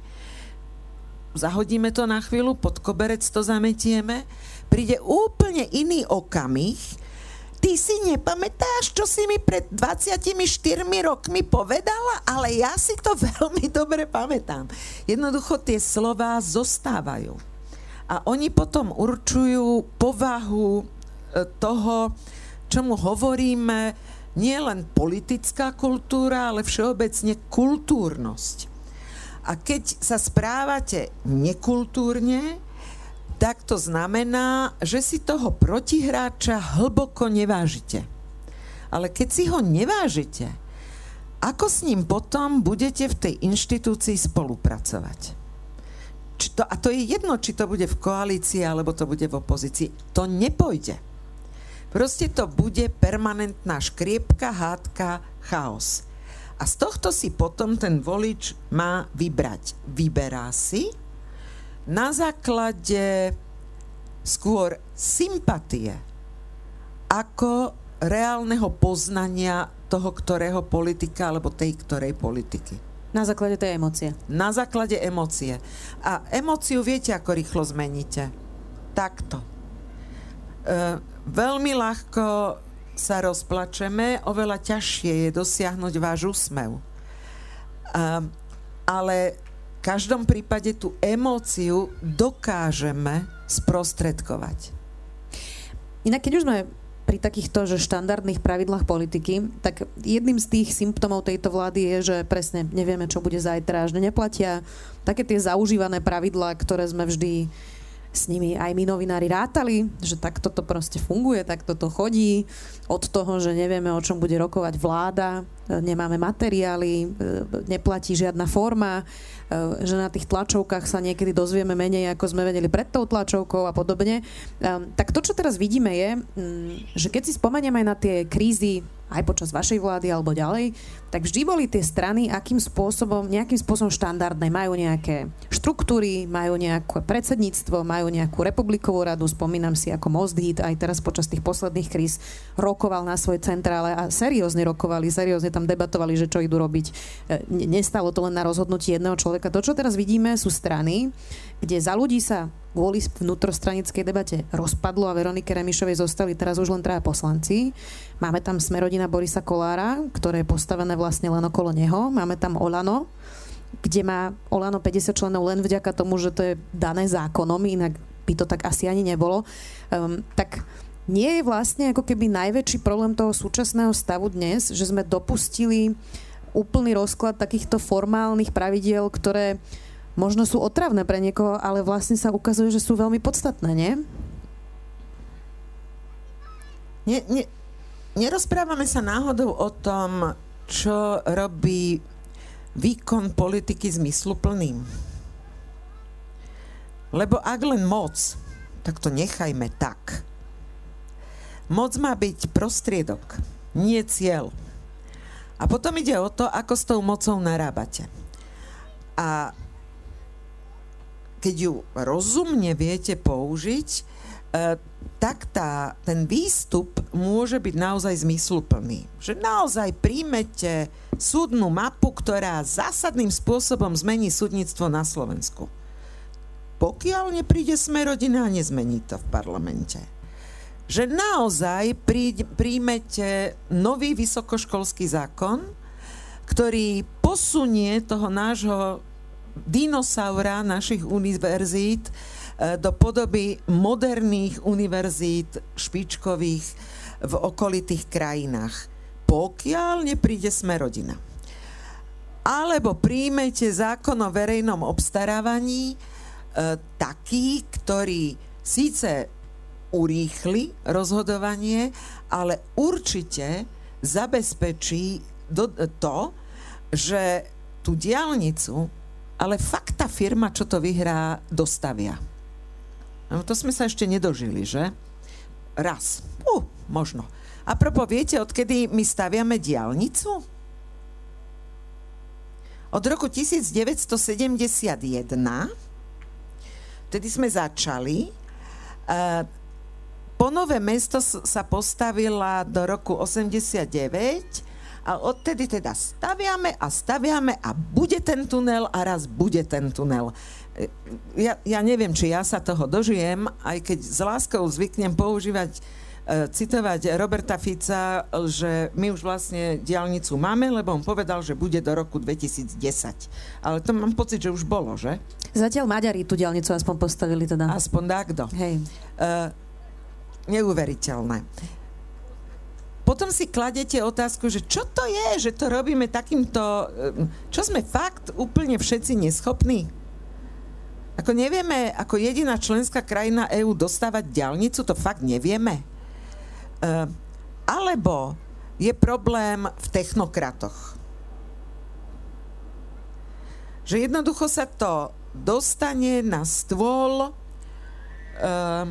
zahodíme to na chvíľu, pod koberec to zametieme, príde úplne iný okamih, ty si nepamätáš, čo si mi pred 24 rokmi povedala, ale ja si to veľmi dobre pamätám. Jednoducho tie slova zostávajú. A oni potom určujú povahu e, toho, čomu hovoríme, nie len politická kultúra, ale všeobecne kultúrnosť. A keď sa správate nekultúrne, tak to znamená, že si toho protihráča hlboko nevážite. Ale keď si ho nevážite, ako s ním potom budete v tej inštitúcii spolupracovať? Či to, a to je jedno, či to bude v koalícii, alebo to bude v opozícii. To nepojde. Proste to bude permanentná škriepka, hádka, chaos. A z tohto si potom ten volič má vybrať. Vyberá si na základe skôr sympatie ako reálneho poznania toho, ktorého politika alebo tej ktorej politiky. Na základe tej emócie. Na základe emócie. A emóciu viete, ako rýchlo zmeníte. Takto. E, veľmi ľahko sa rozplačeme, oveľa ťažšie je dosiahnuť váš úsmev. Um, ale v každom prípade tú emóciu dokážeme sprostredkovať. Inak keď už sme pri takýchto že štandardných pravidlách politiky, tak jedným z tých symptómov tejto vlády je, že presne nevieme, čo bude zajtra, že neplatia také tie zaužívané pravidlá, ktoré sme vždy s nimi aj my novinári rátali, že takto to proste funguje, takto to chodí. Od toho, že nevieme, o čom bude rokovať vláda, nemáme materiály, e, neplatí žiadna forma, e, že na tých tlačovkách sa niekedy dozvieme menej, ako sme vedeli pred tou tlačovkou a podobne. E, tak to, čo teraz vidíme je, mm, že keď si spomenieme aj na tie krízy aj počas vašej vlády alebo ďalej, tak vždy boli tie strany akým spôsobom, nejakým spôsobom štandardné. Majú nejaké štruktúry, majú nejaké predsedníctvo, majú nejakú republikovú radu, spomínam si ako Most Hit, aj teraz počas tých posledných kríz rokoval na svojej centrále a seriózne rokovali, seriózne tam debatovali, že čo idú robiť. E, nestalo to len na rozhodnutí jedného človeka. To, čo teraz vidíme, sú strany, kde za ľudí sa kvôli vnútrostranickej debate rozpadlo a Veronike Remišovej zostali teraz už len traja poslanci. Máme tam Smerodina Borisa Kolára, ktoré je postavené vlastne len okolo neho. Máme tam Olano, kde má Olano 50 členov len vďaka tomu, že to je dané zákonom, inak by to tak asi ani nebolo. Um, tak nie je vlastne ako keby najväčší problém toho súčasného stavu dnes, že sme dopustili úplný rozklad takýchto formálnych pravidiel, ktoré možno sú otravné pre niekoho, ale vlastne sa ukazuje, že sú veľmi podstatné, nie? Nie, nie, nerozprávame sa náhodou o tom, čo robí výkon politiky zmysluplným. Lebo ak len moc, tak to nechajme tak. Moc má byť prostriedok, nie cieľ. A potom ide o to, ako s tou mocou narábate. A keď ju rozumne viete použiť, e, tak tá, ten výstup môže byť naozaj zmysluplný. Že naozaj príjmete súdnu mapu, ktorá zásadným spôsobom zmení súdnictvo na Slovensku. Pokiaľ nepríde sme rodina a nezmení to v parlamente. Že naozaj príjmete nový vysokoškolský zákon, ktorý posunie toho nášho dinosaura našich univerzít e, do podoby moderných univerzít špičkových v okolitých krajinách. Pokiaľ nepríde sme rodina. Alebo príjmete zákon o verejnom obstarávaní e, taký, ktorý síce urýchli rozhodovanie, ale určite zabezpečí do, to, že tú diálnicu ale fakt tá firma, čo to vyhrá, dostavia. No, to sme sa ešte nedožili, že? Raz. Uh, možno. A propo, viete, odkedy my staviame diálnicu? Od roku 1971, vtedy sme začali. Uh, Ponové mesto sa postavila do roku 89 a odtedy teda staviame a staviame a bude ten tunel a raz bude ten tunel. E, ja, ja neviem, či ja sa toho dožijem, aj keď s láskou zvyknem používať e, citovať Roberta Fica, že my už vlastne diálnicu máme, lebo on povedal, že bude do roku 2010. Ale to mám pocit, že už bolo, že? Zatiaľ Maďari tú diálnicu aspoň postavili teda. Aspoň takto. Hej. Uh, neuveriteľné potom si kladete otázku, že čo to je, že to robíme takýmto, eh, čo sme fakt úplne všetci neschopní? Ako nevieme, ako jediná členská krajina EÚ dostávať ďalnicu, to fakt nevieme. Uh, alebo je problém v technokratoch. Že jednoducho sa to dostane na stôl uh,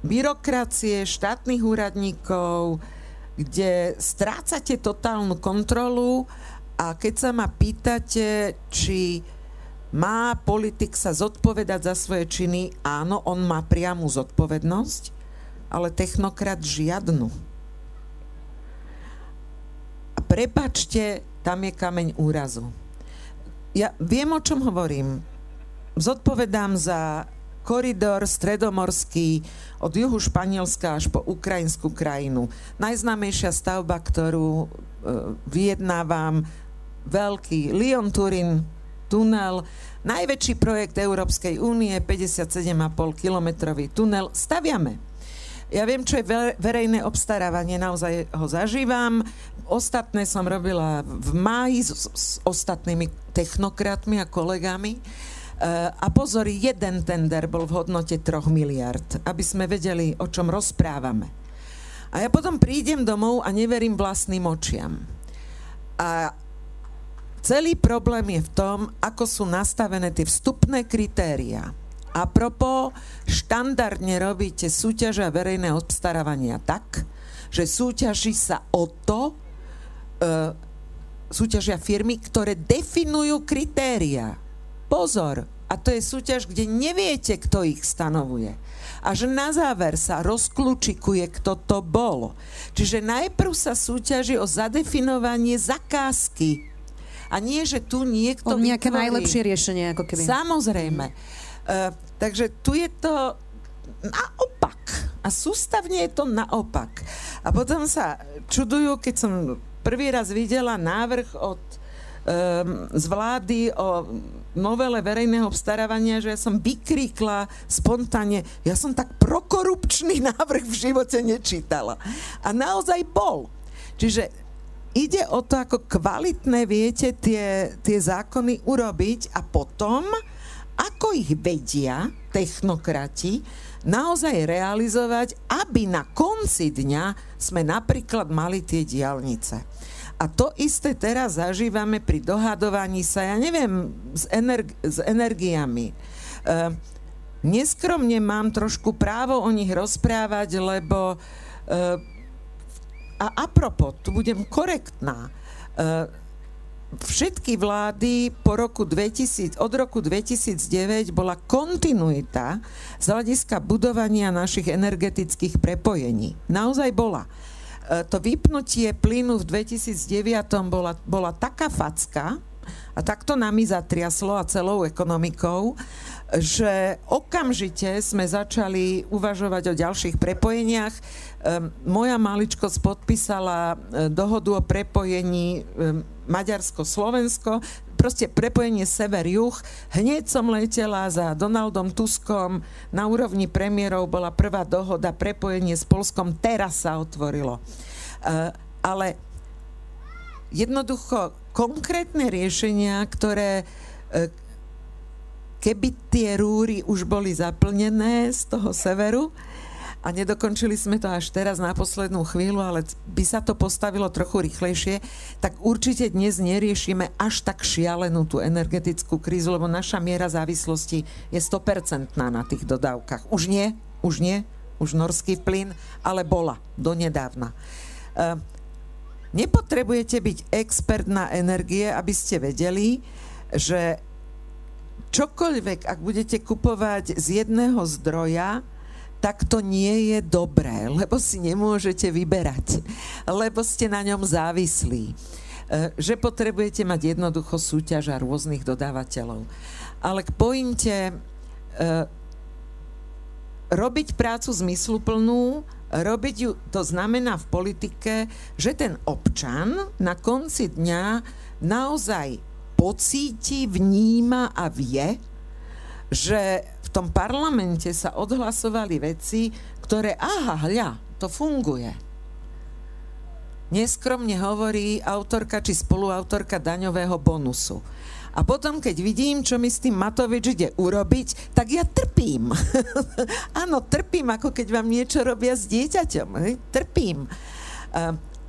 byrokracie, štátnych úradníkov, kde strácate totálnu kontrolu a keď sa ma pýtate, či má politik sa zodpovedať za svoje činy, áno, on má priamu zodpovednosť, ale technokrat žiadnu. A prepačte, tam je kameň úrazu. Ja viem, o čom hovorím. Zodpovedám za koridor stredomorský od juhu Španielska až po ukrajinskú krajinu. Najznámejšia stavba, ktorú e, vyjednávam, veľký Lyon-Turin tunel, najväčší projekt Európskej únie, 57,5 kilometrový tunel, staviame. Ja viem, čo je verejné obstarávanie, naozaj ho zažívam. Ostatné som robila v máji s, s ostatnými technokratmi a kolegami. Uh, a pozor, jeden tender bol v hodnote 3 miliard, aby sme vedeli, o čom rozprávame. A ja potom prídem domov a neverím vlastným očiam. A celý problém je v tom, ako sú nastavené tie vstupné kritéria. A propo, štandardne robíte súťaže a verejné obstarávania tak, že súťaží sa o to, uh, súťažia firmy, ktoré definujú kritéria Pozor, a to je súťaž, kde neviete, kto ich stanovuje. Až na záver sa rozklúčikuje, kto to bol. Čiže najprv sa súťaží o zadefinovanie zakázky. A nie, že tu niekto... O nejaké vytvorí. najlepšie riešenie, ako keby. Samozrejme. Uh, takže tu je to naopak. A sústavne je to naopak. A potom sa čudujú, keď som prvý raz videla návrh od z vlády o novele verejného obstarávania, že ja som vykríkla spontánne, ja som tak prokorupčný návrh v živote nečítala. A naozaj bol. Čiže ide o to, ako kvalitné viete tie, tie zákony urobiť a potom, ako ich vedia technokrati, naozaj realizovať, aby na konci dňa sme napríklad mali tie diálnice. A to isté teraz zažívame pri dohadovaní sa, ja neviem, s, energi- s energiami. Uh, neskromne mám trošku právo o nich rozprávať, lebo uh, a apropo, tu budem korektná, uh, všetky vlády po roku 2000, od roku 2009 bola kontinuita z hľadiska budovania našich energetických prepojení. Naozaj bola. To vypnutie plynu v 2009 bola, bola taká facka, a takto nami zatriaslo a celou ekonomikou, že okamžite sme začali uvažovať o ďalších prepojeniach. E, moja maličkosť podpísala e, dohodu o prepojení Maďarsko-Slovensko, proste prepojenie sever-juh. Hneď som letela za Donaldom Tuskom, na úrovni premiérov bola prvá dohoda, prepojenie s Polskom, teraz sa otvorilo. Uh, ale jednoducho konkrétne riešenia, ktoré uh, keby tie rúry už boli zaplnené z toho severu, a nedokončili sme to až teraz na poslednú chvíľu, ale by sa to postavilo trochu rýchlejšie, tak určite dnes neriešime až tak šialenú tú energetickú krízu, lebo naša miera závislosti je 100% na tých dodávkach. Už nie, už nie, už norský plyn, ale bola donedávna. Uh, nepotrebujete byť expert na energie, aby ste vedeli, že čokoľvek, ak budete kupovať z jedného zdroja, tak to nie je dobré, lebo si nemôžete vyberať, lebo ste na ňom závislí. E, že potrebujete mať jednoducho súťaž a rôznych dodávateľov. Ale k pointe e, robiť prácu zmysluplnú, robiť ju, to znamená v politike, že ten občan na konci dňa naozaj pocíti, vníma a vie, že v tom parlamente sa odhlasovali veci, ktoré, aha, hľa, to funguje. Neskromne hovorí autorka či spoluautorka daňového bonusu. A potom, keď vidím, čo mi s tým Matovič ide urobiť, tak ja trpím. Áno, trpím, ako keď vám niečo robia s dieťaťom. Hej? Trpím.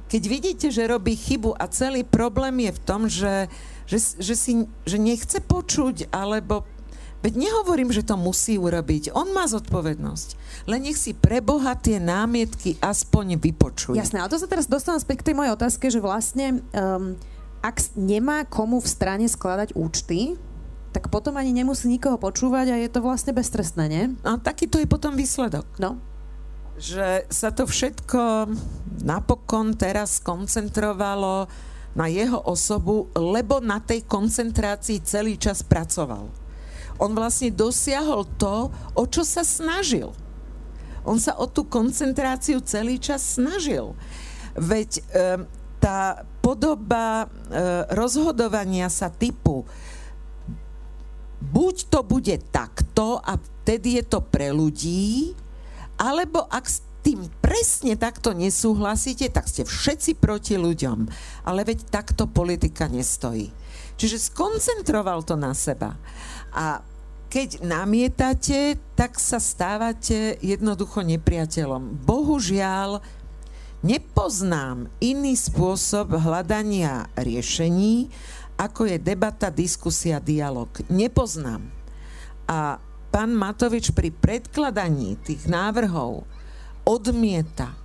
Keď vidíte, že robí chybu a celý problém je v tom, že, že, že, si, že nechce počuť alebo Veď nehovorím, že to musí urobiť. On má zodpovednosť. Len nech si pre Boha tie námietky aspoň vypočuje. Jasné, ale to sa teraz dostávam späť k tej mojej otázke, že vlastne um, ak nemá komu v strane skladať účty, tak potom ani nemusí nikoho počúvať a je to vlastne beztrestné, nie? A taký to je potom výsledok. No. Že sa to všetko napokon teraz koncentrovalo na jeho osobu, lebo na tej koncentrácii celý čas pracoval on vlastne dosiahol to, o čo sa snažil. On sa o tú koncentráciu celý čas snažil. Veď e, tá podoba e, rozhodovania sa typu buď to bude takto a vtedy je to pre ľudí, alebo ak tým presne takto nesúhlasíte, tak ste všetci proti ľuďom. Ale veď takto politika nestojí. Čiže skoncentroval to na seba. A keď namietate, tak sa stávate jednoducho nepriateľom. Bohužiaľ, nepoznám iný spôsob hľadania riešení, ako je debata, diskusia, dialog. Nepoznám. A pán Matovič pri predkladaní tých návrhov odmieta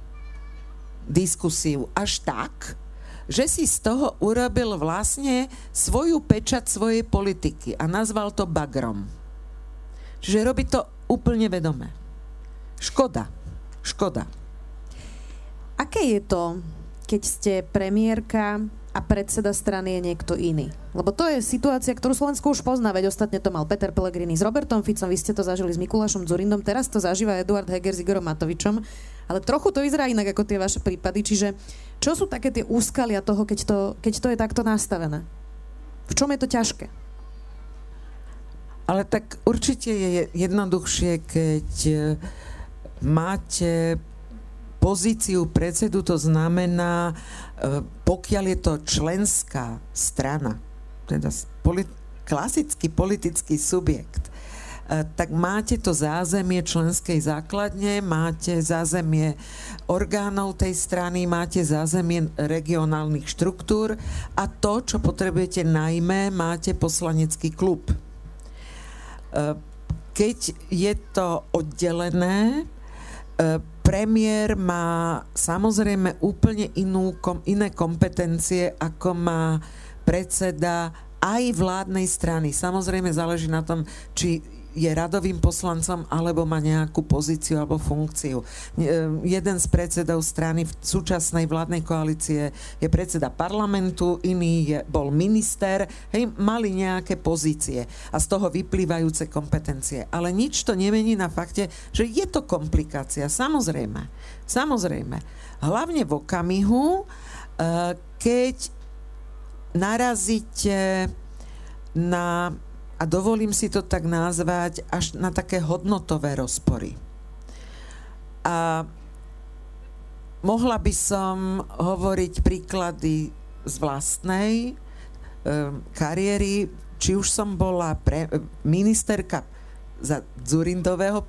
diskusiu až tak, že si z toho urobil vlastne svoju pečať svojej politiky a nazval to bagrom. Čiže robí to úplne vedome. Škoda. Škoda. Aké je to, keď ste premiérka a predseda strany je niekto iný. Lebo to je situácia, ktorú Slovensko už pozná, veď ostatne to mal Peter Pellegrini s Robertom Ficom, vy ste to zažili s Mikulášom Zurindom, teraz to zažíva Eduard Heger s Igorom Matovičom, ale trochu to vyzerá inak ako tie vaše prípady, čiže čo sú také tie úskalia toho, keď to, keď to je takto nastavené? V čom je to ťažké? Ale tak určite je jednoduchšie, keď eh, máte pozíciu predsedu, to znamená, e, pokiaľ je to členská strana, teda polit- klasický politický subjekt, e, tak máte to zázemie členskej základne, máte zázemie orgánov tej strany, máte zázemie regionálnych štruktúr a to, čo potrebujete najmä, máte poslanecký klub. E, keď je to oddelené, premiér má samozrejme úplne inú, iné kompetencie, ako má predseda aj vládnej strany. Samozrejme záleží na tom, či je radovým poslancom alebo má nejakú pozíciu alebo funkciu. E, jeden z predsedov strany v súčasnej vládnej koalície je predseda parlamentu, iný je, bol minister, hej, mali nejaké pozície a z toho vyplývajúce kompetencie. Ale nič to nemení na fakte, že je to komplikácia. Samozrejme. Samozrejme. Hlavne v okamihu, e, keď narazíte na a dovolím si to tak nazvať až na také hodnotové rozpory. A mohla by som hovoriť príklady z vlastnej e, kariéry, či už som bola pre, ministerka za Zurindového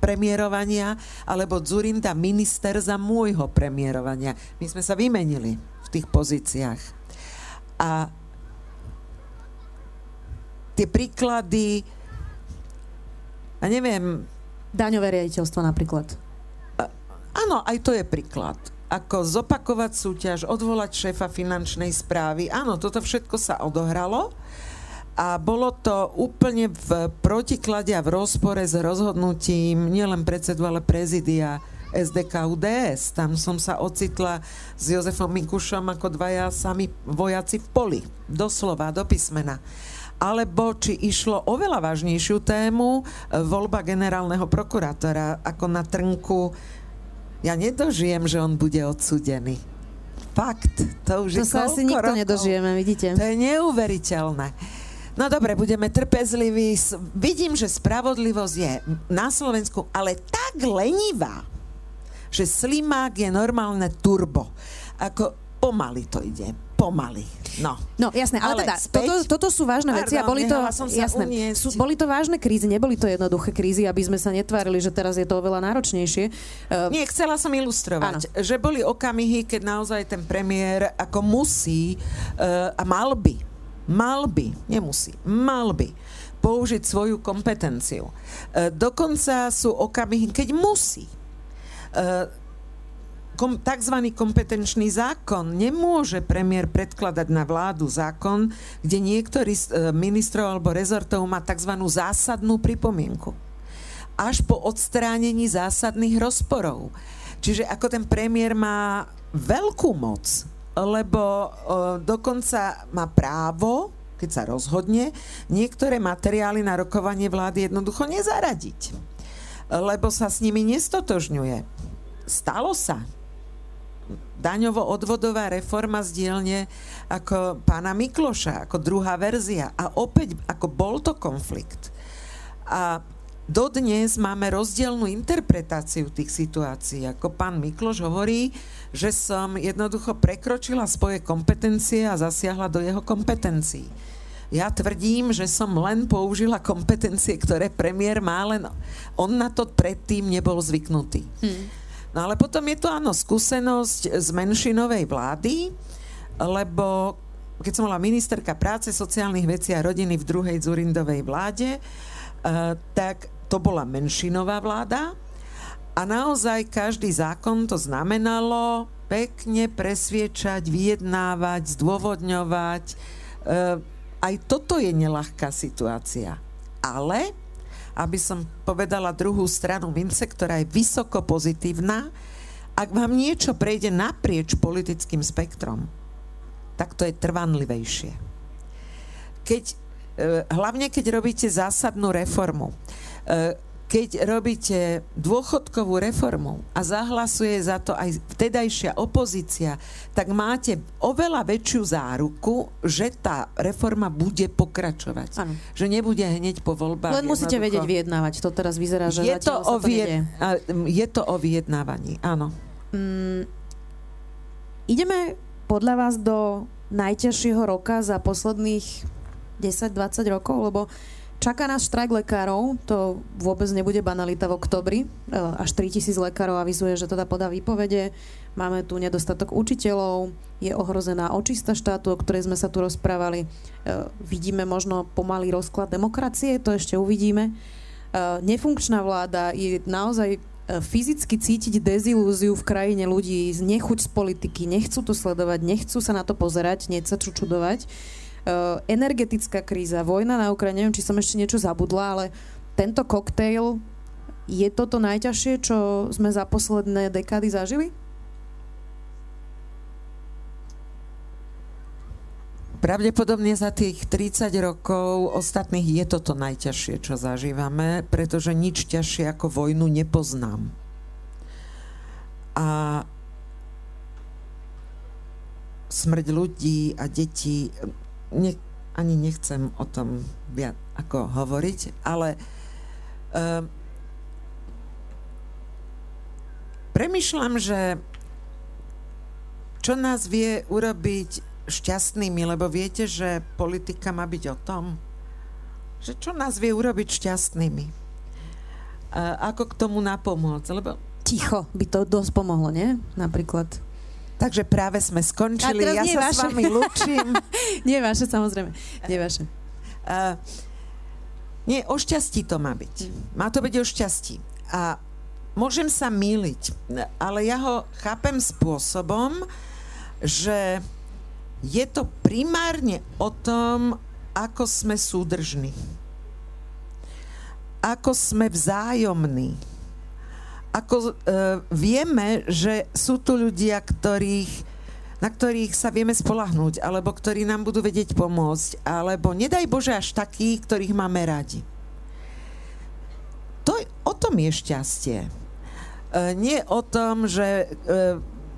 premiérovania, alebo Zurinda minister za môjho premiérovania. My sme sa vymenili v tých pozíciách. A tie príklady, a neviem... Daňové riaditeľstvo napríklad. Áno, aj to je príklad. Ako zopakovať súťaž, odvolať šéfa finančnej správy. Áno, toto všetko sa odohralo a bolo to úplne v protiklade a v rozpore s rozhodnutím nielen predsedu, ale prezidia SDK UDS. Tam som sa ocitla s Jozefom Mikušom ako dvaja sami vojaci v poli. Doslova, do písmena alebo či išlo oveľa vážnejšiu tému, e, voľba generálneho prokurátora ako na trnku. Ja nedožijem, že on bude odsudený. Fakt, to už to je sa asi nikto rokov. nedožijeme, vidíte. To je neuveriteľné. No dobre, budeme trpezliví. Vidím, že spravodlivosť je na Slovensku, ale tak lenivá, že slimák je normálne turbo. Ako pomaly to ide pomaly. No, no jasné, ale, ale teda, späť, toto, toto sú vážne veci a boli to, jasné, sú, boli to vážne krízy, neboli to jednoduché krízy, aby sme sa netvárili, že teraz je to oveľa náročnejšie. Uh, Nie, chcela som ilustrovať, áno. že boli okamihy, keď naozaj ten premiér ako musí uh, a mal by, mal by, nemusí, mal by použiť svoju kompetenciu. Uh, dokonca sú okamihy, keď musí. Uh, kom, tzv. kompetenčný zákon. Nemôže premiér predkladať na vládu zákon, kde niektorý z e, ministrov alebo rezortov má tzv. zásadnú pripomienku. Až po odstránení zásadných rozporov. Čiže ako ten premiér má veľkú moc, lebo e, dokonca má právo, keď sa rozhodne, niektoré materiály na rokovanie vlády jednoducho nezaradiť. Lebo sa s nimi nestotožňuje. Stalo sa daňovo-odvodová reforma z dielne ako pána Mikloša, ako druhá verzia. A opäť, ako bol to konflikt. A dodnes máme rozdielnú interpretáciu tých situácií. Ako pán Mikloš hovorí, že som jednoducho prekročila svoje kompetencie a zasiahla do jeho kompetencií. Ja tvrdím, že som len použila kompetencie, ktoré premiér má, len on na to predtým nebol zvyknutý. Hmm. No ale potom je to áno, skúsenosť z menšinovej vlády, lebo keď som bola ministerka práce, sociálnych vecí a rodiny v druhej Zurindovej vláde, uh, tak to bola menšinová vláda a naozaj každý zákon to znamenalo pekne presviečať, vyjednávať, zdôvodňovať, uh, aj toto je nelahká situácia. Ale, aby som povedala druhú stranu mince, ktorá je vysoko pozitívna, ak vám niečo prejde naprieč politickým spektrom, tak to je trvanlivejšie. Keď, e, hlavne keď robíte zásadnú reformu, e, keď robíte dôchodkovú reformu a zahlasuje za to aj vtedajšia opozícia, tak máte oveľa väčšiu záruku, že tá reforma bude pokračovať. Ano. Že nebude hneď po voľbách. Len musíte vedieť vyjednávať. To teraz vyzerá, že je to, o vyjed... je to o vyjednávaní, áno. Mm, ideme podľa vás do najťažšieho roka za posledných 10-20 rokov, lebo Čaká nás štrajk lekárov, to vôbec nebude banalita v oktobri. E, až 3000 lekárov avizuje, že teda podá výpovede. Máme tu nedostatok učiteľov, je ohrozená očista štátu, o ktorej sme sa tu rozprávali. E, vidíme možno pomalý rozklad demokracie, to ešte uvidíme. E, nefunkčná vláda je naozaj fyzicky cítiť dezilúziu v krajine ľudí, nechuť z politiky, nechcú to sledovať, nechcú sa na to pozerať, nie sa čudovať. Eh, energetická kríza, vojna na Ukrajine, neviem, či som ešte niečo zabudla, ale tento koktejl je toto najťažšie, čo sme za posledné dekády zažili? Pravdepodobne za tých 30 rokov ostatných je toto najťažšie, čo zažívame, pretože nič ťažšie ako vojnu nepoznám. A smrť ľudí a detí, ne, ani nechcem o tom viac ako hovoriť, ale uh, premyšľam, že čo nás vie urobiť šťastnými, lebo viete, že politika má byť o tom, že čo nás vie urobiť šťastnými. Uh, ako k tomu napomôcť, lebo... Ticho by to dosť pomohlo, nie? Napríklad. Takže práve sme skončili. Ja sa vaše. s vami lúčim. nie vaše, samozrejme. Nie vaše. Uh, nie, o šťastí to má byť. Má to byť o šťastí. A môžem sa míliť, ale ja ho chápem spôsobom, že je to primárne o tom, ako sme súdržní. Ako sme vzájomní ako uh, vieme, že sú tu ľudia, ktorých na ktorých sa vieme spolahnúť, alebo ktorí nám budú vedieť pomôcť, alebo nedaj Bože až takí, ktorých máme radi. To, o tom je šťastie. E, nie o tom, že e,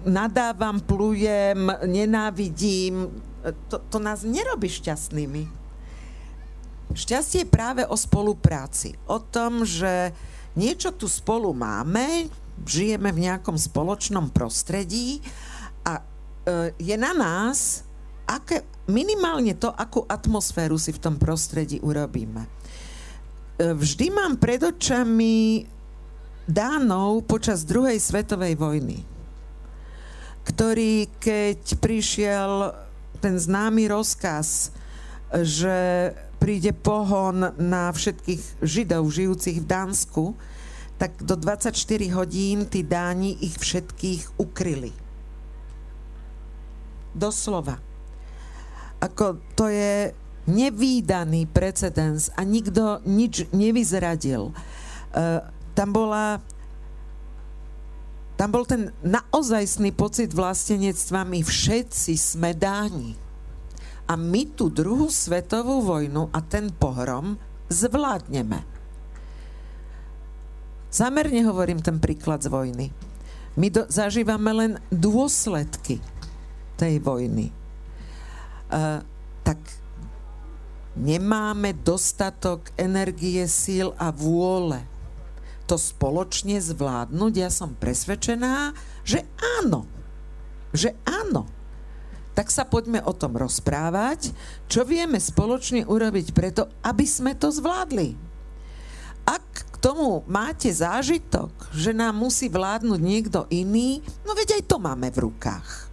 nadávam, plujem, nenávidím. E, to, to nás nerobí šťastnými. Šťastie je práve o spolupráci. O tom, že niečo tu spolu máme, žijeme v nejakom spoločnom prostredí a e, je na nás, aké, minimálne to, akú atmosféru si v tom prostredí urobíme. E, vždy mám pred očami Dánov počas druhej svetovej vojny, ktorý, keď prišiel ten známy rozkaz, že príde pohon na všetkých Židov žijúcich v Dánsku, tak do 24 hodín tí Dáni ich všetkých ukryli. Doslova. Ako to je nevýdaný precedens a nikto nič nevyzradil. Uh, tam bola tam bol ten naozajstný pocit vlastenectva, my všetci sme dáni a my tú druhú svetovú vojnu a ten pohrom zvládneme. Zamerne hovorím ten príklad z vojny. My do, zažívame len dôsledky tej vojny. Uh, tak nemáme dostatok energie, síl a vôle to spoločne zvládnuť? Ja som presvedčená, že áno. Že áno. Tak sa poďme o tom rozprávať, čo vieme spoločne urobiť preto, aby sme to zvládli. Ak k tomu máte zážitok, že nám musí vládnuť niekto iný, no veď aj to máme v rukách.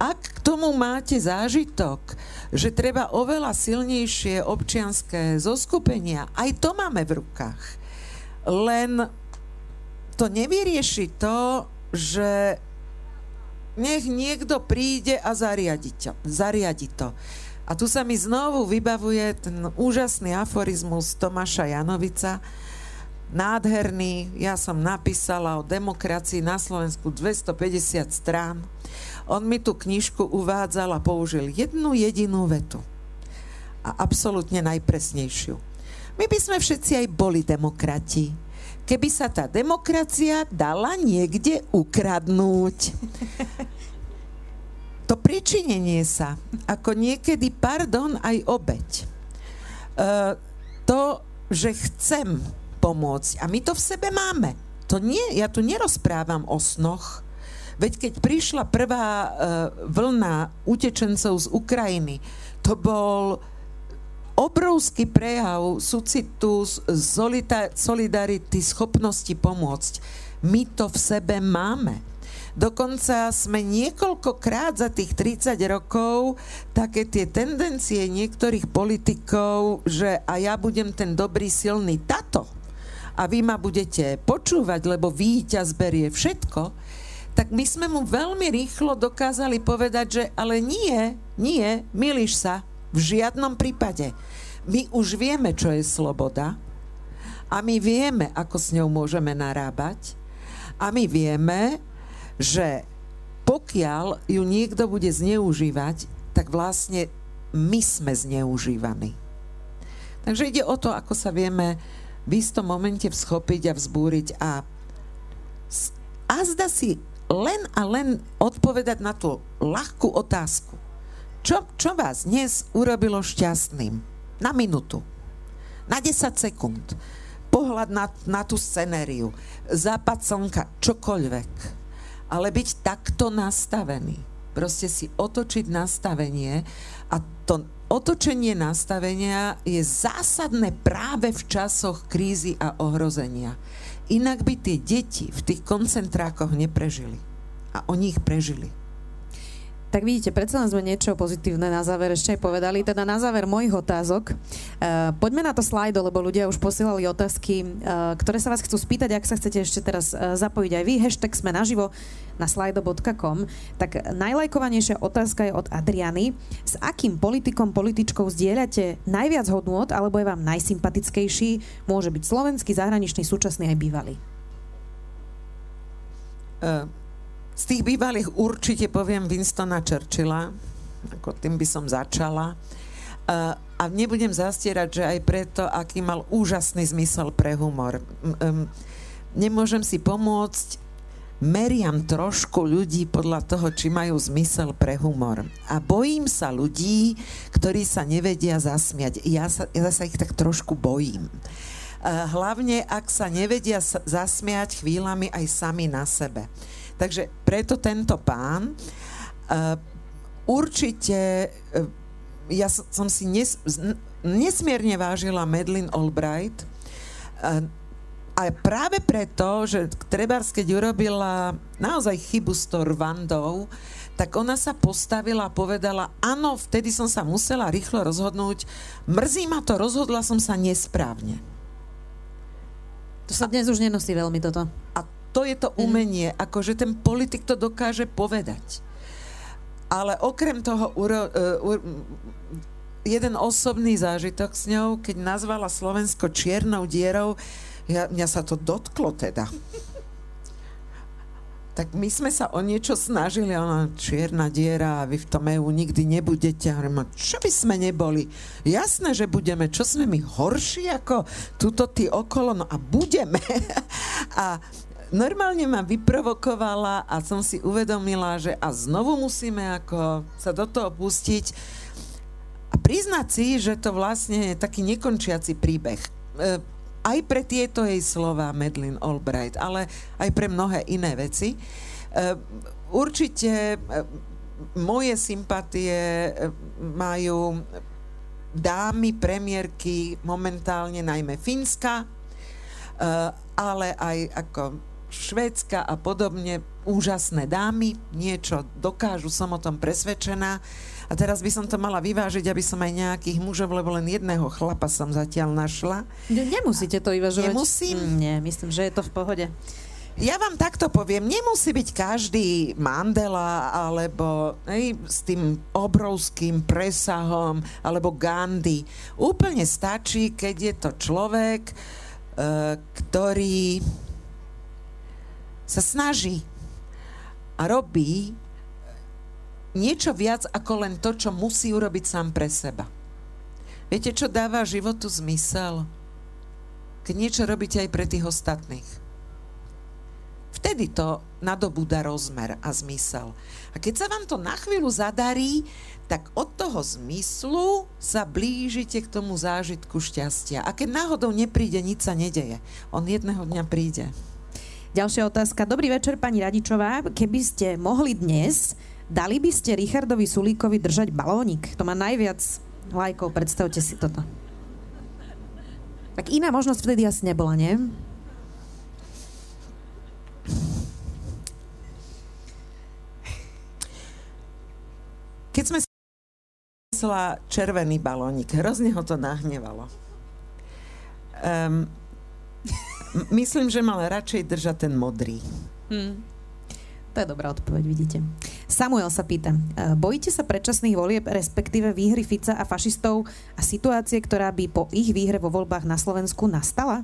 Ak k tomu máte zážitok, že treba oveľa silnejšie občianské zoskupenia, aj to máme v rukách len to nevyrieši to, že nech niekto príde a zariadi to. Zariadi to. A tu sa mi znovu vybavuje ten úžasný aforizmus Tomáša Janovica, nádherný. Ja som napísala o demokracii na Slovensku 250 strán. On mi tú knižku uvádzal a použil jednu jedinú vetu. A absolútne najpresnejšiu. My by sme všetci aj boli demokrati, keby sa tá demokracia dala niekde ukradnúť. To pričinenie sa, ako niekedy, pardon, aj obeď. E, to, že chcem pomôcť, a my to v sebe máme. To nie, ja tu nerozprávam o snoch, Veď keď prišla prvá uh, vlna utečencov z Ukrajiny, to bol obrovský prejav súcitu, solidarity, schopnosti pomôcť. My to v sebe máme. Dokonca sme niekoľkokrát za tých 30 rokov také tie tendencie niektorých politikov, že a ja budem ten dobrý, silný tato a vy ma budete počúvať, lebo víťaz berie všetko, tak my sme mu veľmi rýchlo dokázali povedať, že ale nie, nie, milíš sa, v žiadnom prípade. My už vieme, čo je sloboda a my vieme, ako s ňou môžeme narábať a my vieme, že pokiaľ ju niekto bude zneužívať, tak vlastne my sme zneužívaní. Takže ide o to, ako sa vieme v istom momente vzchopiť a vzbúriť a, a zda si len a len odpovedať na tú ľahkú otázku. Čo, čo vás dnes urobilo šťastným? Na minútu. Na 10 sekúnd. Pohľad na, na tú scenériu. Západ slnka. Čokoľvek. Ale byť takto nastavený. Proste si otočiť nastavenie a to otočenie nastavenia je zásadné práve v časoch krízy a ohrozenia. Inak by tie deti v tých koncentrákoch neprežili. A oni ich prežili. Tak vidíte, predsa len sme niečo pozitívne na záver ešte aj povedali. Teda na záver mojich otázok. Uh, poďme na to slajdo, lebo ľudia už posielali otázky, uh, ktoré sa vás chcú spýtať. Ak sa chcete ešte teraz uh, zapojiť aj vy, hashtag sme naživo na slajdo.com. Tak najlajkovanejšia otázka je od Adriany. S akým politikom, političkou zdieľate najviac hodnôt, alebo je vám najsympatickejší? Môže byť slovenský, zahraničný, súčasný aj bývalý. Uh z tých bývalých určite poviem Winstona Churchilla, ako tým by som začala. A nebudem zastierať, že aj preto, aký mal úžasný zmysel pre humor. Nemôžem si pomôcť, meriam trošku ľudí podľa toho, či majú zmysel pre humor. A bojím sa ľudí, ktorí sa nevedia zasmiať. Ja sa, ja sa ich tak trošku bojím. Hlavne, ak sa nevedia zasmiať chvíľami aj sami na sebe. Takže preto tento pán uh, určite uh, ja som si nes, nesmierne vážila Madeleine Albright uh, a práve preto, že Trebárs, keď urobila naozaj chybu s tou Rwandou, tak ona sa postavila a povedala, áno, vtedy som sa musela rýchlo rozhodnúť, mrzí ma to, rozhodla som sa nesprávne. To sa dnes už nenosí veľmi toto. A to je to mhm. umenie, mm. akože ten politik to dokáže povedať. Ale okrem toho uro, uh, uh, jeden osobný zážitok s ňou, keď nazvala Slovensko čiernou dierou, ja, mňa sa to dotklo teda. tak my sme sa o niečo snažili, ona čierna diera a vy v tom EU nikdy nebudete. A čo by sme neboli? Jasné, že budeme. Čo sme my horší ako tuto tí okolo? No a budeme. a normálne ma vyprovokovala a som si uvedomila, že a znovu musíme ako sa do toho pustiť. A priznať si, že to vlastne je taký nekončiaci príbeh. E, aj pre tieto jej slova Medlin Albright, ale aj pre mnohé iné veci. E, určite e, moje sympatie majú dámy premiérky momentálne najmä Fínska, ale aj ako Švédska a podobne úžasné dámy, niečo dokážu, som o tom presvedčená. A teraz by som to mala vyvážiť, aby som aj nejakých mužov, lebo len jedného chlapa som zatiaľ našla. Nemusíte to vyvažovať. Nemusím? Mm, nie, myslím, že je to v pohode. Ja vám takto poviem, nemusí byť každý Mandela alebo hej, s tým obrovským presahom alebo Gandhi. Úplne stačí, keď je to človek, uh, ktorý sa snaží a robí niečo viac ako len to, čo musí urobiť sám pre seba. Viete, čo dáva životu zmysel? Keď niečo robíte aj pre tých ostatných. Vtedy to nadobúda rozmer a zmysel. A keď sa vám to na chvíľu zadarí, tak od toho zmyslu sa blížite k tomu zážitku šťastia. A keď náhodou nepríde, nič sa nedeje. On jedného dňa príde. Ďalšia otázka. Dobrý večer, pani Radičová. Keby ste mohli dnes, dali by ste Richardovi Sulíkovi držať balónik? To má najviac lajkov, predstavte si toto. Tak iná možnosť vtedy asi nebola, nie? Keď sme myslela červený balónik, hrozne ho to nahnevalo. Um, myslím, že mal radšej držať ten modrý. Hmm. To je dobrá odpoveď, vidíte. Samuel sa pýta, e, bojíte sa predčasných volieb, respektíve výhry Fica a fašistov a situácie, ktorá by po ich výhre vo voľbách na Slovensku nastala?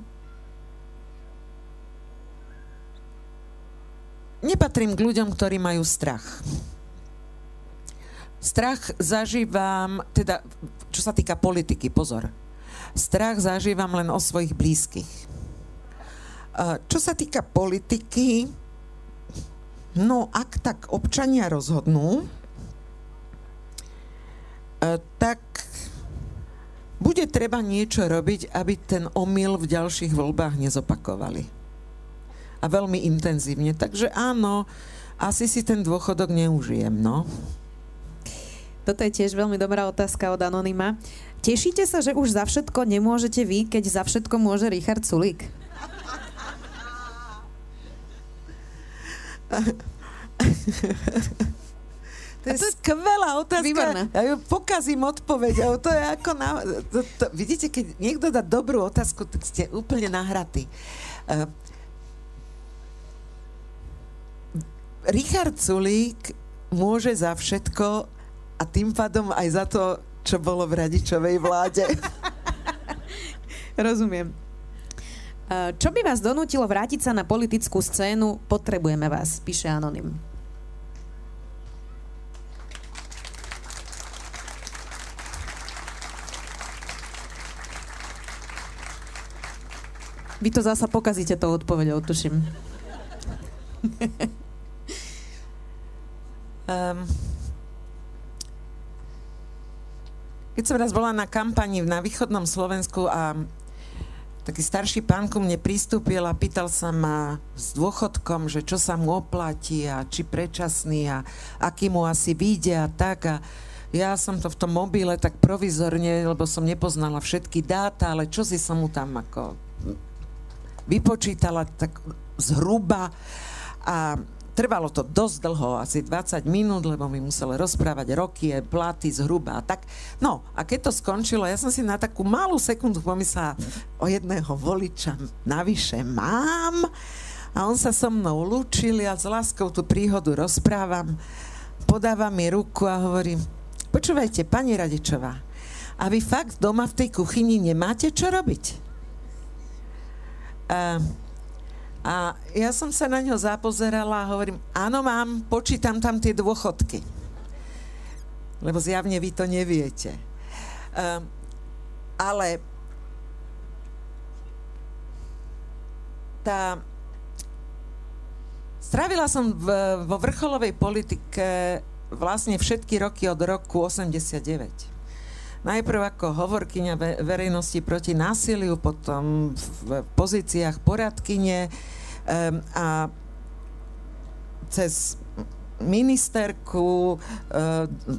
Nepatrím k ľuďom, ktorí majú strach. Strach zažívam, teda čo sa týka politiky, pozor. Strach zažívam len o svojich blízkych čo sa týka politiky, no ak tak občania rozhodnú, e, tak bude treba niečo robiť, aby ten omyl v ďalších voľbách nezopakovali. A veľmi intenzívne. Takže áno, asi si ten dôchodok neužijem, no. Toto je tiež veľmi dobrá otázka od Anonyma. Tešíte sa, že už za všetko nemôžete vy, keď za všetko môže Richard Sulík? To je to skvelá otázka. Výborná. Ja ju pokazím odpoveď. To je ako na... To, to, vidíte, keď niekto dá dobrú otázku, tak ste úplne nahratí. Uh, Richard Sulík môže za všetko a tým pádom aj za to, čo bolo v radičovej vláde. Rozumiem. Eh, čo by vás donútilo vrátiť sa na politickú scénu? Potrebujeme vás, píše Anonym. Vy to zasa pokazíte tou odpovedou, tuším. um, keď som raz bola na kampani na východnom Slovensku a taký starší pán ku mne pristúpil a pýtal sa ma s dôchodkom, že čo sa mu oplatí a či predčasný a aký mu asi vyjde a tak. A ja som to v tom mobile tak provizorne, lebo som nepoznala všetky dáta, ale čo si som mu tam ako vypočítala tak zhruba. A Trvalo to dosť dlho, asi 20 minút, lebo mi musel rozprávať roky, platy zhruba a tak. No a keď to skončilo, ja som si na takú malú sekundu pomyslela, o jedného voliča navyše mám a on sa so mnou lúčil, ja s láskou tú príhodu rozprávam, podáva mi ruku a hovorím, počúvajte, pani Radičová, a vy fakt doma v tej kuchyni nemáte čo robiť? Uh, a ja som sa na ňo zapozerala a hovorím, áno mám, počítam tam tie dôchodky. Lebo zjavne vy to neviete. Um, ale tá... Strávila som v, vo vrcholovej politike vlastne všetky roky od roku 89. najprv ako hovorkyňa verejnosti proti násiliu, potom v pozíciách poradkyne a cez ministerku,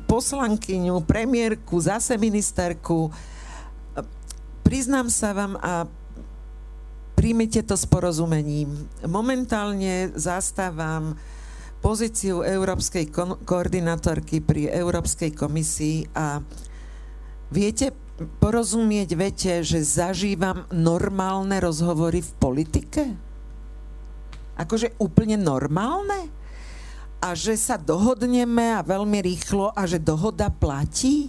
poslankyňu, premiérku, zase ministerku. Priznám sa vám a príjmite to s porozumením. Momentálne zastávam pozíciu európskej ko- koordinátorky pri Európskej komisii a viete porozumieť vete, že zažívam normálne rozhovory v politike? Akože úplne normálne? A že sa dohodneme a veľmi rýchlo a že dohoda platí?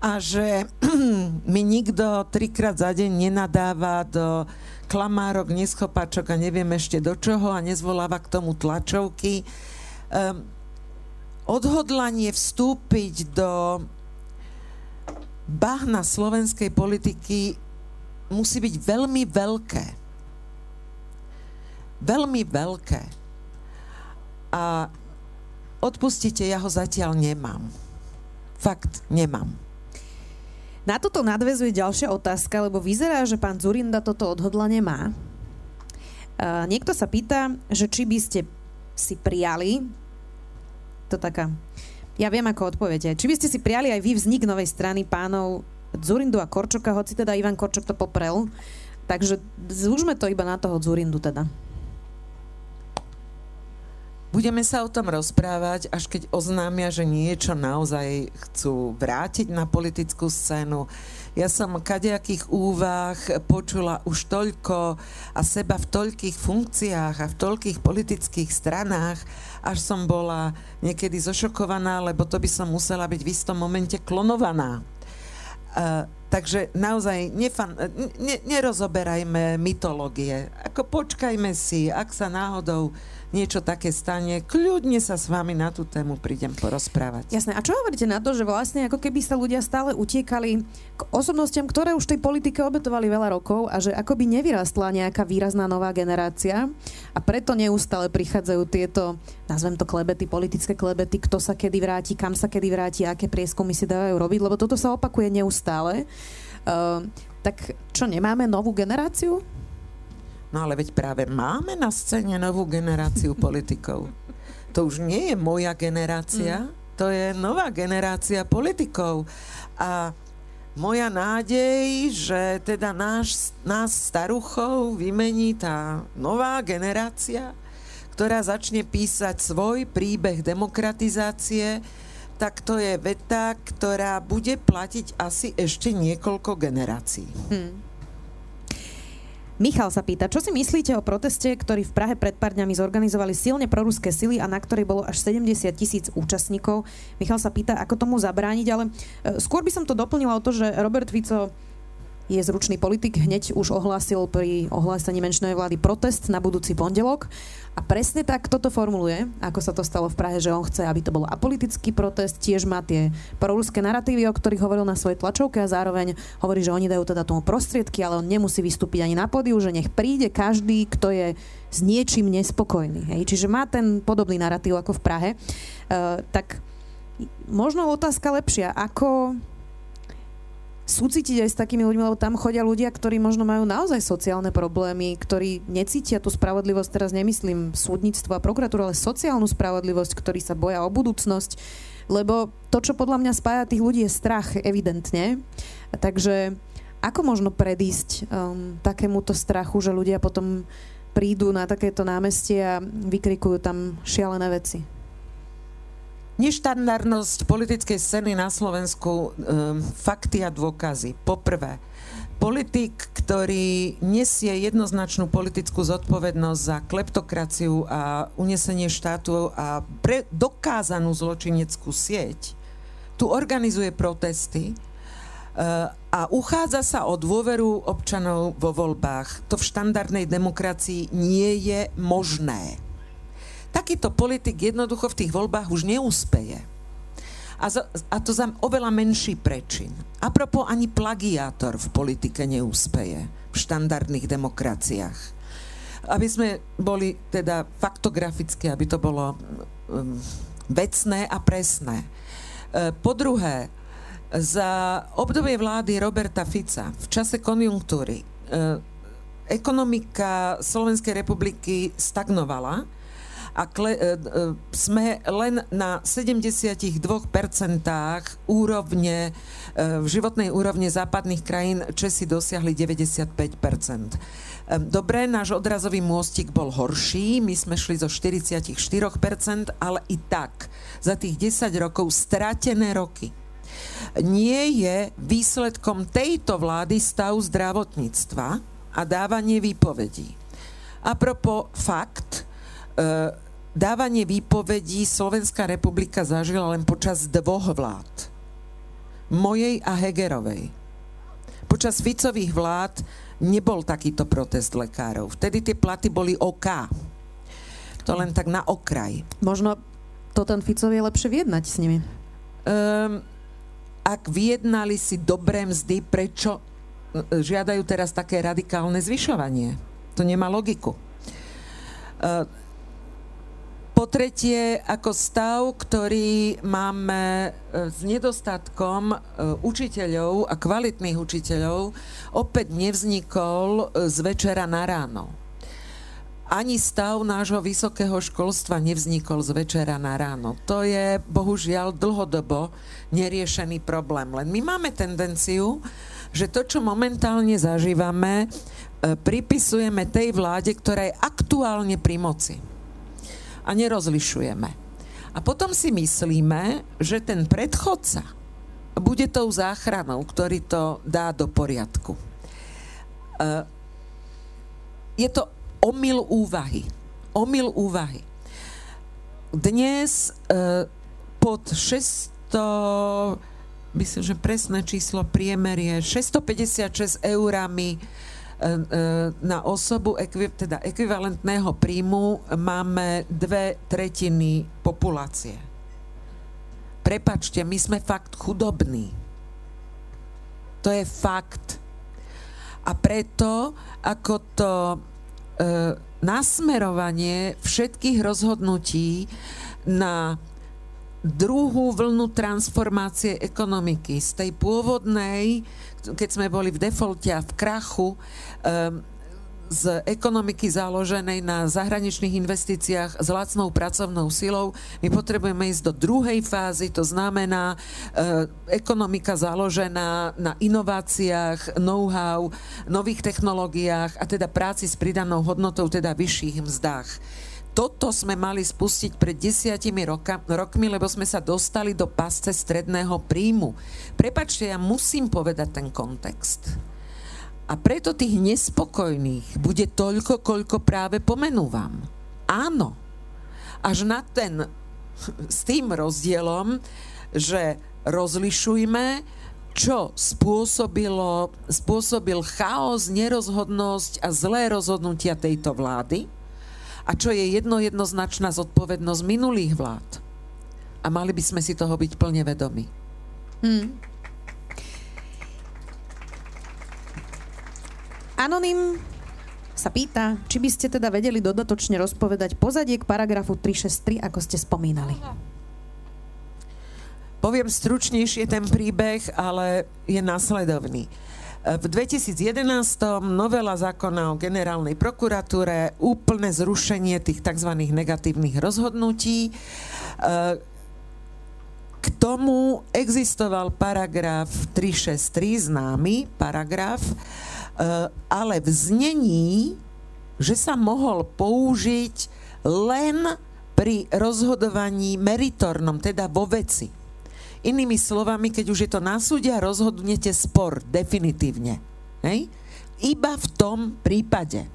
A že mi nikto trikrát za deň nenadáva do klamárok, neschopáčok a neviem ešte do čoho a nezvoláva k tomu tlačovky. Um, odhodlanie vstúpiť do bahna slovenskej politiky musí byť veľmi veľké. Veľmi veľké. A odpustite, ja ho zatiaľ nemám. Fakt, nemám. Na toto nadvezuje ďalšia otázka, lebo vyzerá, že pán Zurinda toto odhodlanie má. Uh, niekto sa pýta, že či by ste si prijali, to taká, ja viem ako odpoviete, či by ste si prijali aj vy vznik novej strany pánov Zurindu a Korčoka, hoci teda Ivan Korčok to poprel, takže zúžme to iba na toho Zurindu teda. Budeme sa o tom rozprávať, až keď oznámia, že niečo naozaj chcú vrátiť na politickú scénu. Ja som kadejakých úvah počula už toľko a seba v toľkých funkciách a v toľkých politických stranách, až som bola niekedy zošokovaná, lebo to by som musela byť v istom momente klonovaná. Uh, takže naozaj nefan, ne, nerozoberajme mytológie. Ako počkajme si, ak sa náhodou niečo také stane, kľudne sa s vami na tú tému prídem porozprávať. Jasné. A čo hovoríte na to, že vlastne ako keby sa ľudia stále utiekali k osobnostiam, ktoré už tej politike obetovali veľa rokov a že ako by nevyrastla nejaká výrazná nová generácia a preto neustále prichádzajú tieto, nazvem to klebety, politické klebety, kto sa kedy vráti, kam sa kedy vráti, aké prieskumy si dávajú robiť, lebo toto sa opakuje neustále. Uh, tak čo, nemáme novú generáciu? No ale veď práve máme na scéne novú generáciu politikov. To už nie je moja generácia, mm. to je nová generácia politikov. A moja nádej, že teda náš, nás staruchov vymení tá nová generácia, ktorá začne písať svoj príbeh demokratizácie, tak to je veta, ktorá bude platiť asi ešte niekoľko generácií. Hmm. Michal sa pýta, čo si myslíte o proteste, ktorý v Prahe pred pár dňami zorganizovali silne proruské sily a na ktorej bolo až 70 tisíc účastníkov. Michal sa pýta, ako tomu zabrániť, ale e, skôr by som to doplnila o to, že Robert Fico je zručný politik, hneď už ohlásil pri ohlásení menšinovej vlády protest na budúci pondelok a presne tak toto formuluje, ako sa to stalo v Prahe, že on chce, aby to bol apolitický protest, tiež má tie proruské narratívy, o ktorých hovoril na svojej tlačovke a zároveň hovorí, že oni dajú teda tomu prostriedky, ale on nemusí vystúpiť ani na pódiu, že nech príde každý, kto je s niečím nespokojný. Hej? Čiže má ten podobný narratív ako v Prahe. Uh, tak možno otázka lepšia, ako súcitiť aj s takými ľuďmi, lebo tam chodia ľudia, ktorí možno majú naozaj sociálne problémy, ktorí necítia tú spravodlivosť, teraz nemyslím súdnictvo a prokuratúru, ale sociálnu spravodlivosť, ktorí sa boja o budúcnosť, lebo to, čo podľa mňa spája tých ľudí, je strach, evidentne. Takže ako možno predísť um, takémuto strachu, že ľudia potom prídu na takéto námestie a vykrikujú tam šialené veci? Neštandardnosť politickej scény na Slovensku, um, fakty a dôkazy. Poprvé, politik, ktorý nesie jednoznačnú politickú zodpovednosť za kleptokraciu a unesenie štátu a pre dokázanú zločineckú sieť, tu organizuje protesty uh, a uchádza sa o dôveru občanov vo voľbách. To v štandardnej demokracii nie je možné takýto politik jednoducho v tých voľbách už neúspeje. A, za, a to za oveľa menší prečin. A propo ani plagiátor v politike neúspeje v štandardných demokraciách. Aby sme boli teda faktograficky, aby to bolo um, vecné a presné. E, po druhé, Za obdobie vlády Roberta Fica v čase konjunktúry e, ekonomika Slovenskej republiky stagnovala a kle, e, e, sme len na 72% úrovne, v životnej úrovne západných krajín Česi dosiahli 95%. Dobre, náš odrazový môstik bol horší, my sme šli zo 44%, ale i tak za tých 10 rokov stratené roky nie je výsledkom tejto vlády stav zdravotníctva a dávanie výpovedí. A propo fakt, e, dávanie výpovedí Slovenská republika zažila len počas dvoch vlád. Mojej a Hegerovej. Počas Ficových vlád nebol takýto protest lekárov. Vtedy tie platy boli OK. To len tak na okraj. Možno to ten Ficov je lepšie vyjednať s nimi. Um, ak vyjednali si dobré mzdy, prečo e, žiadajú teraz také radikálne zvyšovanie? To nemá logiku. E, po tretie, ako stav, ktorý máme e, s nedostatkom učiteľov a kvalitných učiteľov, opäť nevznikol z večera na ráno ani stav nášho vysokého školstva nevznikol z večera na ráno. To je bohužiaľ dlhodobo neriešený problém. Len my máme tendenciu, že to, čo momentálne zažívame, e, pripisujeme tej vláde, ktorá je aktuálne pri moci. A nerozlišujeme. A potom si myslíme, že ten predchodca bude tou záchranou, ktorý to dá do poriadku. E, je to omyl úvahy. Omyl úvahy. Dnes e, pod 600, myslím, že presné číslo priemer je 656 eurami na osobu teda ekvivalentného príjmu máme dve tretiny populácie. Prepačte, my sme fakt chudobní. To je fakt. A preto, ako to E, nasmerovanie všetkých rozhodnutí na druhú vlnu transformácie ekonomiky z tej pôvodnej, keď sme boli v defalte a v krachu, um, z ekonomiky založenej na zahraničných investíciách s lacnou pracovnou silou. My potrebujeme ísť do druhej fázy, to znamená e, ekonomika založená na inováciách, know-how, nových technológiách a teda práci s pridanou hodnotou, teda vyšších mzdách toto sme mali spustiť pred desiatimi roka, rokmi, lebo sme sa dostali do pasce stredného príjmu. Prepačte, ja musím povedať ten kontext. A preto tých nespokojných bude toľko, koľko práve pomenúvam. Áno. Až na ten, s tým rozdielom, že rozlišujme, čo spôsobilo, spôsobil chaos, nerozhodnosť a zlé rozhodnutia tejto vlády a čo je jedno jednoznačná zodpovednosť minulých vlád. A mali by sme si toho byť plne vedomi. Hmm. Anonym sa pýta, či by ste teda vedeli dodatočne rozpovedať pozadie k paragrafu 363, ako ste spomínali. Poviem stručnejšie ten príbeh, ale je následovný. V 2011 novela zákona o generálnej prokuratúre, úplné zrušenie tých tzv. negatívnych rozhodnutí. K tomu existoval paragraf 363, známy paragraf, ale v znení, že sa mohol použiť len pri rozhodovaní meritornom, teda vo veci. Inými slovami, keď už je to na súde a rozhodnete spor definitívne. Hej? Iba v tom prípade.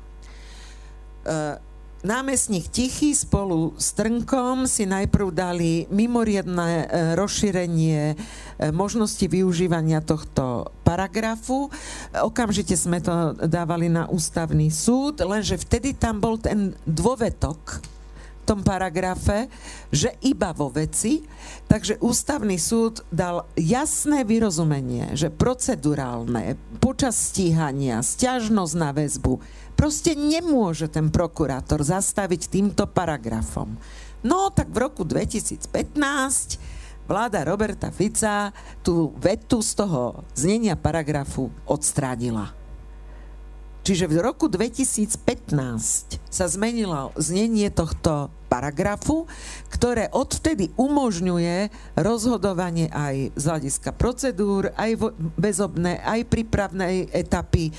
Uh, Námestník Tichý spolu s Trnkom si najprv dali mimoriadne e, rozšírenie e, možnosti využívania tohto paragrafu. Okamžite sme to dávali na ústavný súd, lenže vtedy tam bol ten dôvetok tom paragrafe, že iba vo veci, takže ústavný súd dal jasné vyrozumenie, že procedurálne, počas stíhania, stiažnosť na väzbu, proste nemôže ten prokurátor zastaviť týmto paragrafom. No tak v roku 2015 vláda Roberta Fica tú vetu z toho znenia paragrafu odstránila. Čiže v roku 2015 sa zmenilo znenie tohto paragrafu, ktoré odvtedy umožňuje rozhodovanie aj z hľadiska procedúr, aj bezobné, aj prípravnej etapy e,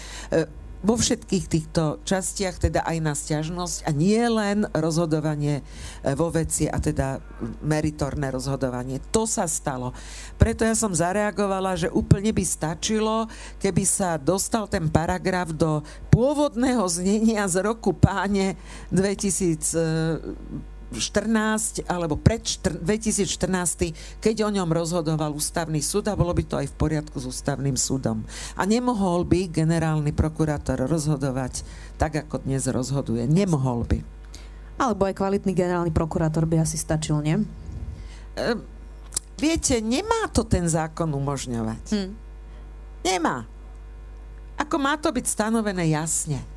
vo všetkých týchto častiach, teda aj na stiažnosť a nie len rozhodovanie e, vo veci a teda meritorné rozhodovanie. To sa stalo. Preto ja som zareagovala, že úplne by stačilo, keby sa dostal ten paragraf do pôvodného znenia z roku páne 2000 14 alebo pred 2014, keď o ňom rozhodoval ústavný súd a bolo by to aj v poriadku s ústavným súdom. A nemohol by generálny prokurátor rozhodovať tak, ako dnes rozhoduje. Nemohol by. Alebo aj kvalitný generálny prokurátor by asi stačil, nie? E, viete, nemá to ten zákon umožňovať. Hm. Nemá. Ako má to byť stanovené jasne.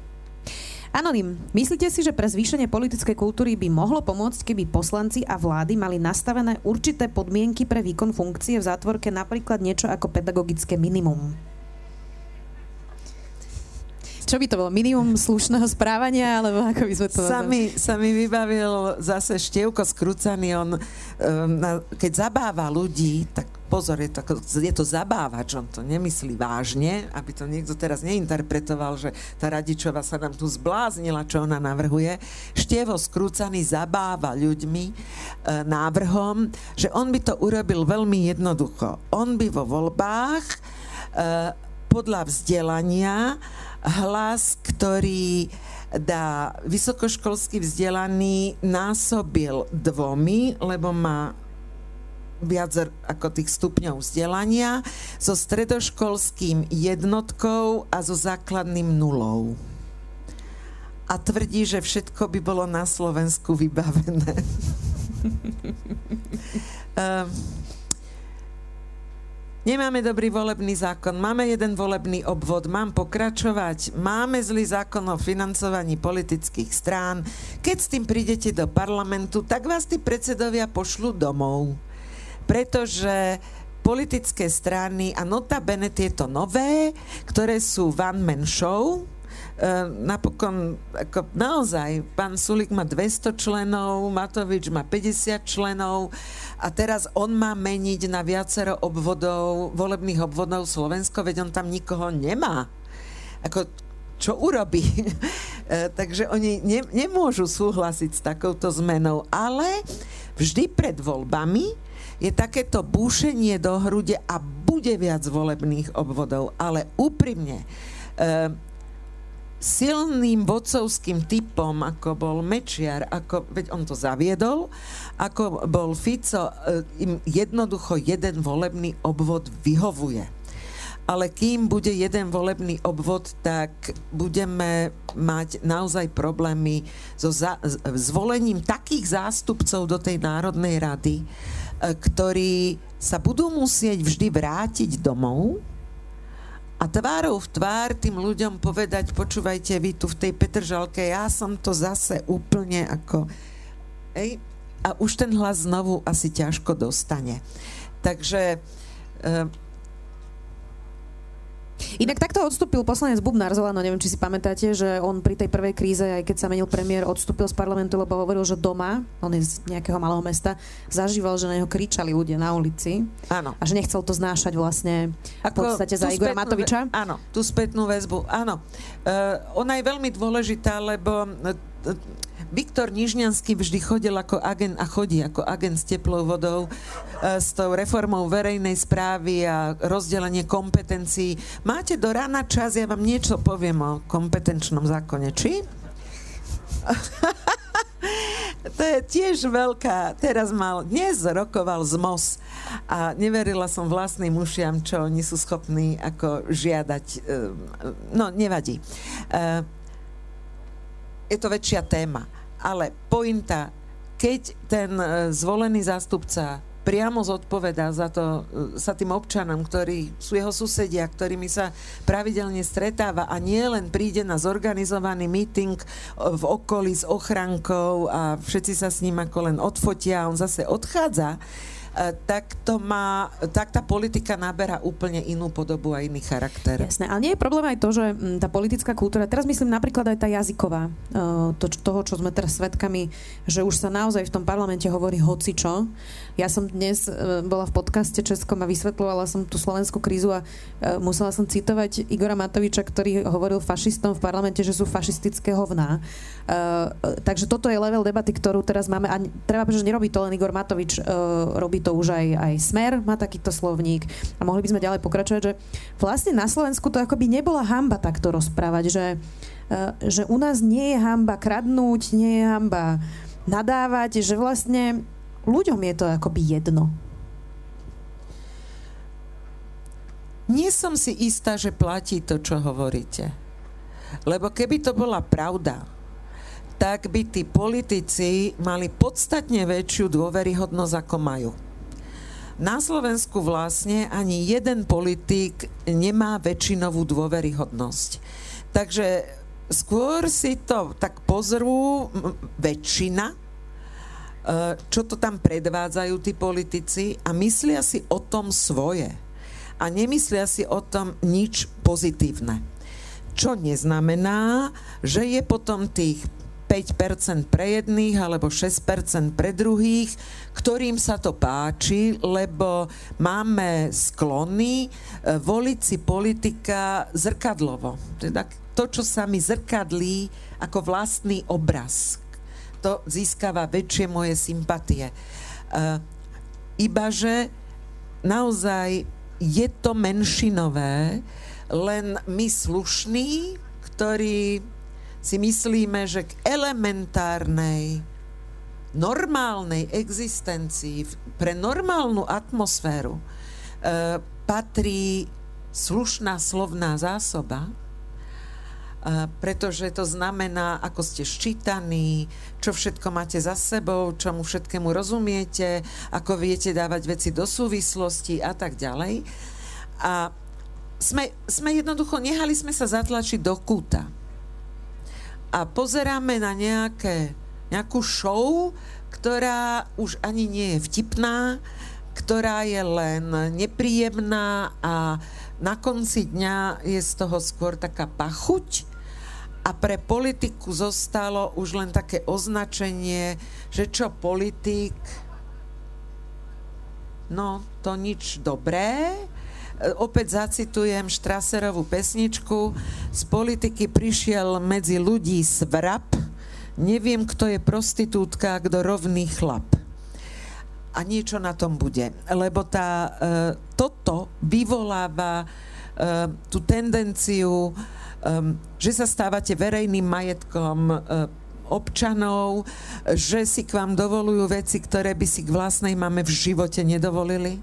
Anonym, myslíte si, že pre zvýšenie politickej kultúry by mohlo pomôcť, keby poslanci a vlády mali nastavené určité podmienky pre výkon funkcie v zátvorke, napríklad niečo ako pedagogické minimum? Čo by to bolo? Minimum slušného správania? Alebo ako by sme to... Sa mi, sa mi vybavil zase Števko skrúcaný. On, um, na, keď zabáva ľudí, tak pozor, je to, je to zabávač, on to nemyslí vážne, aby to niekto teraz neinterpretoval, že tá Radičova sa nám tu zbláznila, čo ona navrhuje. Štievo skrúcaný zabáva ľuďmi e, návrhom, že on by to urobil veľmi jednoducho. On by vo voľbách e, podľa vzdelania hlas, ktorý dá vysokoškolsky vzdelaný násobil dvomi, lebo má viac ako tých stupňov vzdelania, so stredoškolským jednotkou a so základným nulou. A tvrdí, že všetko by bolo na Slovensku vybavené. uh, Nemáme dobrý volebný zákon, máme jeden volebný obvod, mám pokračovať, máme zlý zákon o financovaní politických strán. Keď s tým prídete do parlamentu, tak vás tí predsedovia pošlu domov pretože politické strany a notabene tieto nové, ktoré sú one-man show, Uh, napokon, ako naozaj, pán Sulik má 200 členov, Matovič má 50 členov a teraz on má meniť na viacero obvodov, volebných obvodov Slovensko, veď on tam nikoho nemá. Ako, čo urobí? Uh, takže oni ne, nemôžu súhlasiť s takouto zmenou, ale vždy pred voľbami je takéto búšenie do hrude a bude viac volebných obvodov, ale úprimne, e, silným vodcovským typom, ako bol Mečiar, ako, veď on to zaviedol, ako bol Fico, e, im jednoducho jeden volebný obvod vyhovuje. Ale kým bude jeden volebný obvod, tak budeme mať naozaj problémy so za- zvolením takých zástupcov do tej Národnej rady, E, ktorí sa budú musieť vždy vrátiť domov a tvárou v tvár tým ľuďom povedať, počúvajte, vy tu v tej Petržalke, ja som to zase úplne ako... Ej, a už ten hlas znovu asi ťažko dostane. Takže e, Inak takto odstúpil poslanec Bubnár z Olano, neviem, či si pamätáte, že on pri tej prvej kríze, aj keď sa menil premiér, odstúpil z parlamentu, lebo hovoril, že doma, on je z nejakého malého mesta, zažíval, že na neho kričali ľudia na ulici. Áno. A že nechcel to znášať vlastne v podstate za Igora Matoviča. Áno, tú spätnú väzbu, áno. Uh, ona je veľmi dôležitá, lebo uh, Viktor Nižňanský vždy chodil ako agent a chodí ako agent s teplou vodou e, s tou reformou verejnej správy a rozdelenie kompetencií. Máte do rána čas, ja vám niečo poviem o kompetenčnom zákone, či? to je tiež veľká, teraz mal, dnes rokoval z MOS a neverila som vlastným ušiam, čo oni sú schopní ako žiadať. E, no, nevadí. E, je to väčšia téma. Ale pointa, keď ten e, zvolený zástupca priamo zodpovedá za to, e, sa tým občanom, ktorí sú jeho susedia, ktorými sa pravidelne stretáva a nie len príde na zorganizovaný meeting e, v okolí s ochrankou a všetci sa s ním ako len odfotia a on zase odchádza, tak, to má, tak tá politika naberá úplne inú podobu a iný charakter. Jasné, ale nie je problém aj to, že mm, tá politická kultúra, teraz myslím napríklad aj tá jazyková, e, to, toho, čo sme teraz svedkami, že už sa naozaj v tom parlamente hovorí hocičo. Ja som dnes e, bola v podcaste Českom a vysvetľovala som tú slovenskú krízu a musela som citovať Igora Matoviča, ktorý hovoril fašistom v parlamente, že sú fašistické hovná. Takže toto je level debaty, ktorú teraz máme a treba, že nerobí to len Igor Matovič, robí to už aj, aj Smer, má takýto slovník a mohli by sme ďalej pokračovať, že vlastne na Slovensku to akoby nebola hamba takto rozprávať, že, e, že u nás nie je hamba kradnúť, nie je hamba nadávať, že vlastne ľuďom je to akoby jedno. Nie som si istá, že platí to, čo hovoríte. Lebo keby to bola pravda, tak by tí politici mali podstatne väčšiu dôveryhodnosť, ako majú. Na Slovensku vlastne ani jeden politik nemá väčšinovú dôveryhodnosť. Takže skôr si to tak pozrú väčšina, e, čo to tam predvádzajú tí politici a myslia si o tom svoje. A nemyslia si o tom nič pozitívne. Čo neznamená, že je potom tých 5% pre jedných alebo 6% pre druhých, ktorým sa to páči, lebo máme sklony e, voliť si politika zrkadlovo. Teda to, čo sa mi zrkadlí ako vlastný obraz, to získava väčšie moje sympatie. Uh, ibaže naozaj je to menšinové, len my slušní, ktorí si myslíme, že k elementárnej, normálnej existencii, pre normálnu atmosféru e, patrí slušná slovná zásoba, e, pretože to znamená, ako ste ščítaní, čo všetko máte za sebou, čomu všetkému rozumiete, ako viete dávať veci do súvislosti a tak ďalej. A sme, sme jednoducho, nehali sme sa zatlačiť do kúta a pozeráme na nejaké, nejakú show, ktorá už ani nie je vtipná, ktorá je len nepríjemná a na konci dňa je z toho skôr taká pachuť a pre politiku zostalo už len také označenie, že čo politik, no to nič dobré, opäť zacitujem Štraserovú pesničku. Z politiky prišiel medzi ľudí svrap. Neviem, kto je prostitútka, kto rovný chlap. A niečo na tom bude. Lebo tá, e, toto vyvoláva e, tú tendenciu, e, že sa stávate verejným majetkom e, občanov, že si k vám dovolujú veci, ktoré by si k vlastnej mame v živote nedovolili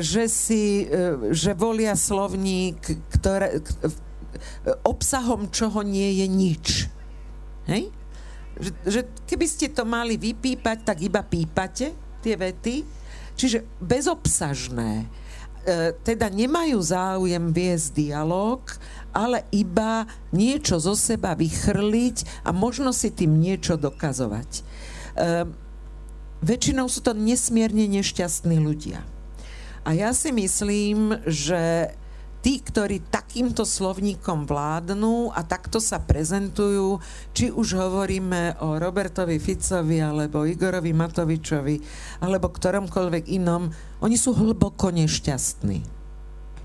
že si, e, že volia slovník, ktoré, obsahom čoho nie je nič. Hej? Že, že keby ste to mali vypípať, tak iba pípate tie vety. Čiže bezobsažné. E, teda nemajú záujem viesť dialog, ale iba niečo zo seba vychrliť a možno si tým niečo dokazovať. E, väčšinou sú to nesmierne nešťastní ľudia. A ja si myslím, že tí, ktorí takýmto slovníkom vládnu a takto sa prezentujú, či už hovoríme o Robertovi Ficovi, alebo Igorovi Matovičovi, alebo ktoromkoľvek inom, oni sú hlboko nešťastní.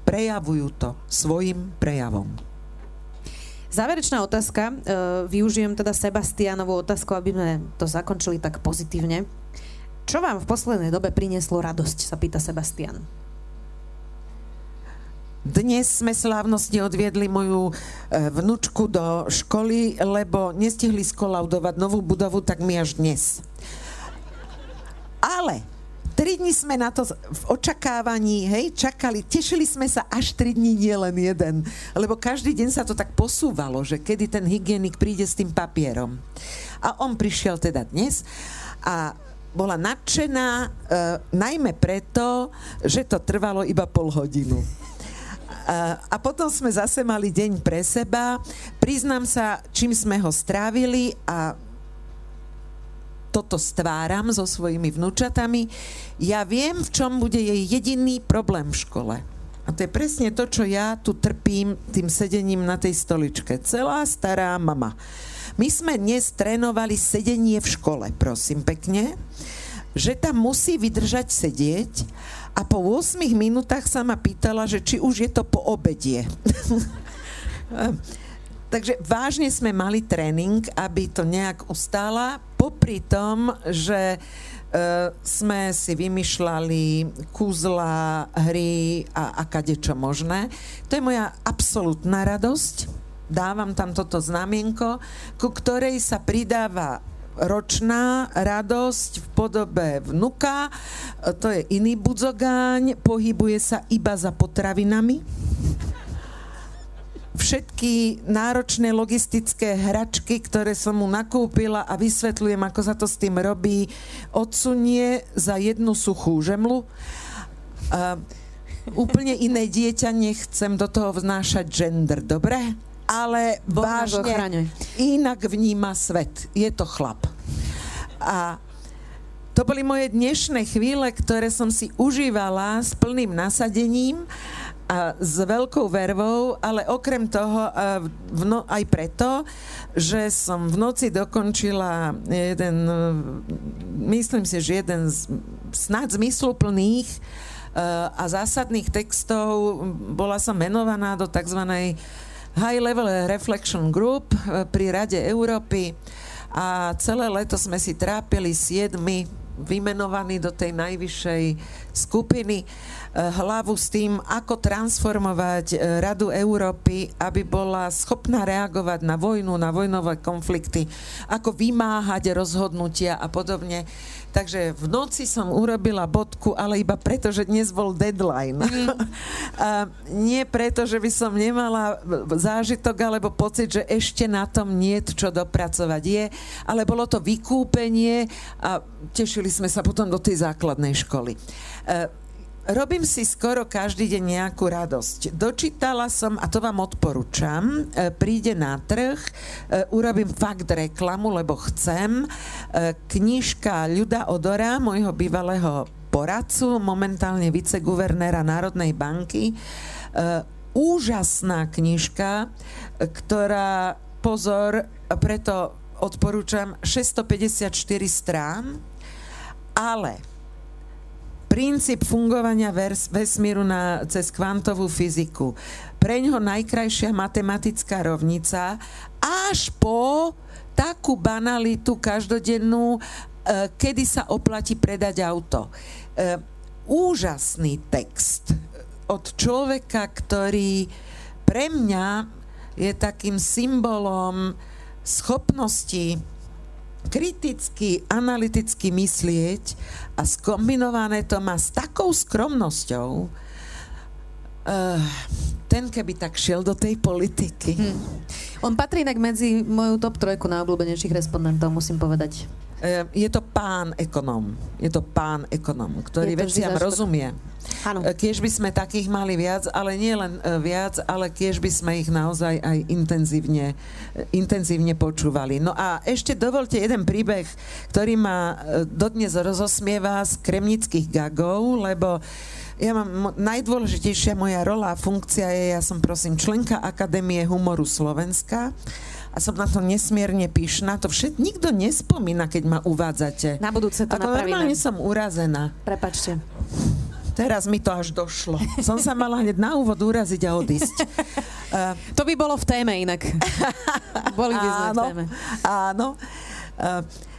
Prejavujú to svojim prejavom. Záverečná otázka. E, využijem teda Sebastianovú otázku, aby sme to zakončili tak pozitívne. Čo vám v poslednej dobe prinieslo radosť, sa pýta Sebastian. Dnes sme slávnostne odviedli moju e, vnúčku do školy, lebo nestihli skolaudovať novú budovu, tak my až dnes. Ale tri dni sme na to v očakávaní, hej, čakali, tešili sme sa až tri dni, nie len jeden. Lebo každý deň sa to tak posúvalo, že kedy ten hygienik príde s tým papierom. A on prišiel teda dnes a bola nadšená e, najmä preto, že to trvalo iba pol hodinu. A, a potom sme zase mali deň pre seba. Priznám sa, čím sme ho strávili a toto stváram so svojimi vnúčatami. Ja viem, v čom bude jej jediný problém v škole. A to je presne to, čo ja tu trpím tým sedením na tej stoličke. Celá stará mama. My sme dnes trénovali sedenie v škole, prosím pekne, že tam musí vydržať sedieť a po 8 minútach sa ma pýtala, že či už je to po obedie. Takže vážne sme mali tréning, aby to nejak ustála, popri tom, že uh, sme si vymýšľali kúzla, hry a, a kadečo možné. To je moja absolútna radosť. Dávam tam toto znamienko, ku ktorej sa pridáva ročná radosť v podobe vnuka, to je iný budzogáň, pohybuje sa iba za potravinami. Všetky náročné logistické hračky, ktoré som mu nakúpila a vysvetľujem, ako sa to s tým robí, odsunie za jednu suchú žemlu. Uh, úplne iné dieťa, nechcem do toho vznášať gender, dobre? Ale Boh vážne inak vníma svet. Je to chlap. A to boli moje dnešné chvíle, ktoré som si užívala s plným nasadením a s veľkou vervou, ale okrem toho no, aj preto, že som v noci dokončila jeden, myslím si, že jeden z snad zmysluplných a zásadných textov. Bola som menovaná do tzv. High Level Reflection Group eh, pri Rade Európy. A celé leto sme si trápili siedmi vymenovaní do tej najvyššej skupiny hlavu s tým, ako transformovať eh, Radu Európy, aby bola schopná reagovať na vojnu, na vojnové konflikty, ako vymáhať rozhodnutia a podobne. Takže v noci som urobila bodku, ale iba preto, že dnes bol deadline. Mm. a nie preto, že by som nemala zážitok alebo pocit, že ešte na tom nie čo dopracovať je, ale bolo to vykúpenie a tešili sme sa potom do tej základnej školy. E, Robím si skoro každý deň nejakú radosť. Dočítala som, a to vám odporúčam, e, príde na trh, e, urobím fakt reklamu, lebo chcem. E, knižka Ľuda Odora, môjho bývalého poradcu, momentálne viceguvernéra Národnej banky. Úžasná knižka, ktorá, pozor, preto odporúčam 654 strán, ale princíp fungovania vesmíru na, cez kvantovú fyziku. Pre ňoho najkrajšia matematická rovnica až po takú banalitu každodennú, e, kedy sa oplatí predať auto. E, úžasný text od človeka, ktorý pre mňa je takým symbolom schopnosti kriticky, analyticky myslieť a skombinované to má s takou skromnosťou, uh, ten keby tak šiel do tej politiky. Hmm. On patrí inak medzi moju top trojku najobľúbenejších respondentov, musím povedať. Uh, je to pán ekonóm. Je to pán ekonóm, ktorý veciam rozumie. Áno. E, kiež by sme takých mali viac, ale nie len e, viac, ale kiež by sme ich naozaj aj intenzívne, intenzívne počúvali. No a ešte dovolte jeden príbeh, ktorý ma dodnes rozosmieva z kremnických gagov, lebo ja mám, najdôležitejšia moja rola a funkcia je, ja som prosím členka Akadémie humoru Slovenska a som na to nesmierne pyšná. To všet nikto nespomína, keď ma uvádzate. Na budúce to Ako normálne som urazená. Prepačte. Teraz mi to až došlo. Som sa mala hneď na úvod uraziť a odísť. Uh, to by bolo v téme inak. Boli by sme áno, v téme. Áno. Uh,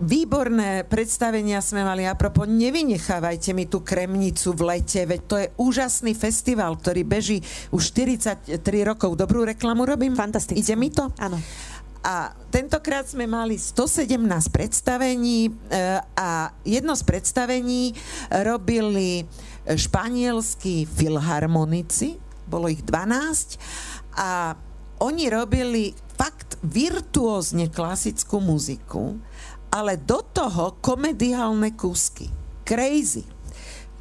výborné predstavenia sme mali. Apropo, nevynechávajte mi tú Kremnicu v lete, veď to je úžasný festival, ktorý beží už 43 rokov. Dobrú reklamu robím? Fantasticky. Ide mi to? Áno. A tentokrát sme mali 117 predstavení eh, a jedno z predstavení robili španielskí filharmonici, bolo ich 12 a oni robili fakt virtuózne klasickú muziku, ale do toho komediálne kúsky. Crazy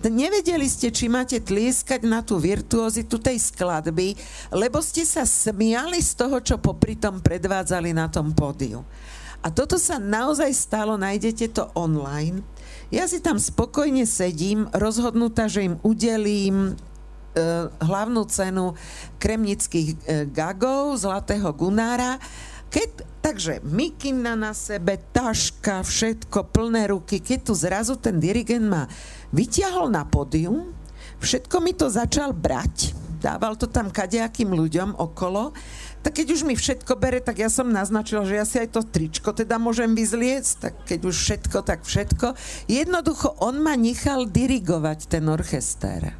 nevedeli ste, či máte tlieskať na tú virtuozitu tej skladby, lebo ste sa smiali z toho, čo popri tom predvádzali na tom pódiu. A toto sa naozaj stalo, nájdete to online. Ja si tam spokojne sedím, rozhodnutá, že im udelím e, hlavnú cenu kremnických e, gagov, Zlatého Gunára. Keď, takže mikina na sebe, taška, všetko, plné ruky. Keď tu zrazu ten dirigent ma vyťahol na pódium, všetko mi to začal brať, dával to tam kadejakým ľuďom okolo tak keď už mi všetko bere, tak ja som naznačila, že ja si aj to tričko teda môžem vyzliecť, tak keď už všetko, tak všetko. Jednoducho on ma nechal dirigovať ten orchester.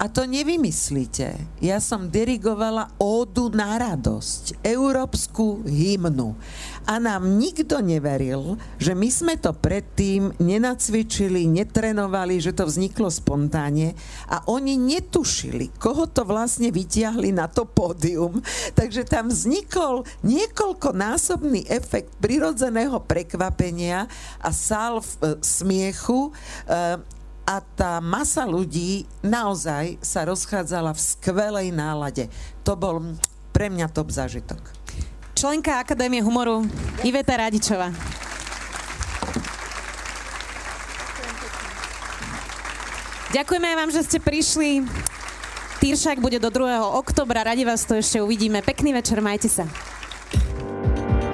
A to nevymyslíte. Ja som dirigovala ódu na radosť, európsku hymnu. A nám nikto neveril, že my sme to predtým nenacvičili, netrenovali, že to vzniklo spontánne a oni netušili, koho to vlastne vytiahli na to pódium. Takže tam vznikol niekoľkonásobný efekt prirodzeného prekvapenia a sál v e, smiechu. E, a tá masa ľudí naozaj sa rozchádzala v skvelej nálade. To bol pre mňa top zážitok. Členka Akadémie humoru Iveta Radičová. Ďakujeme aj vám, že ste prišli. Týršak bude do 2. oktobra. Radi vás to ešte uvidíme. Pekný večer, majte sa.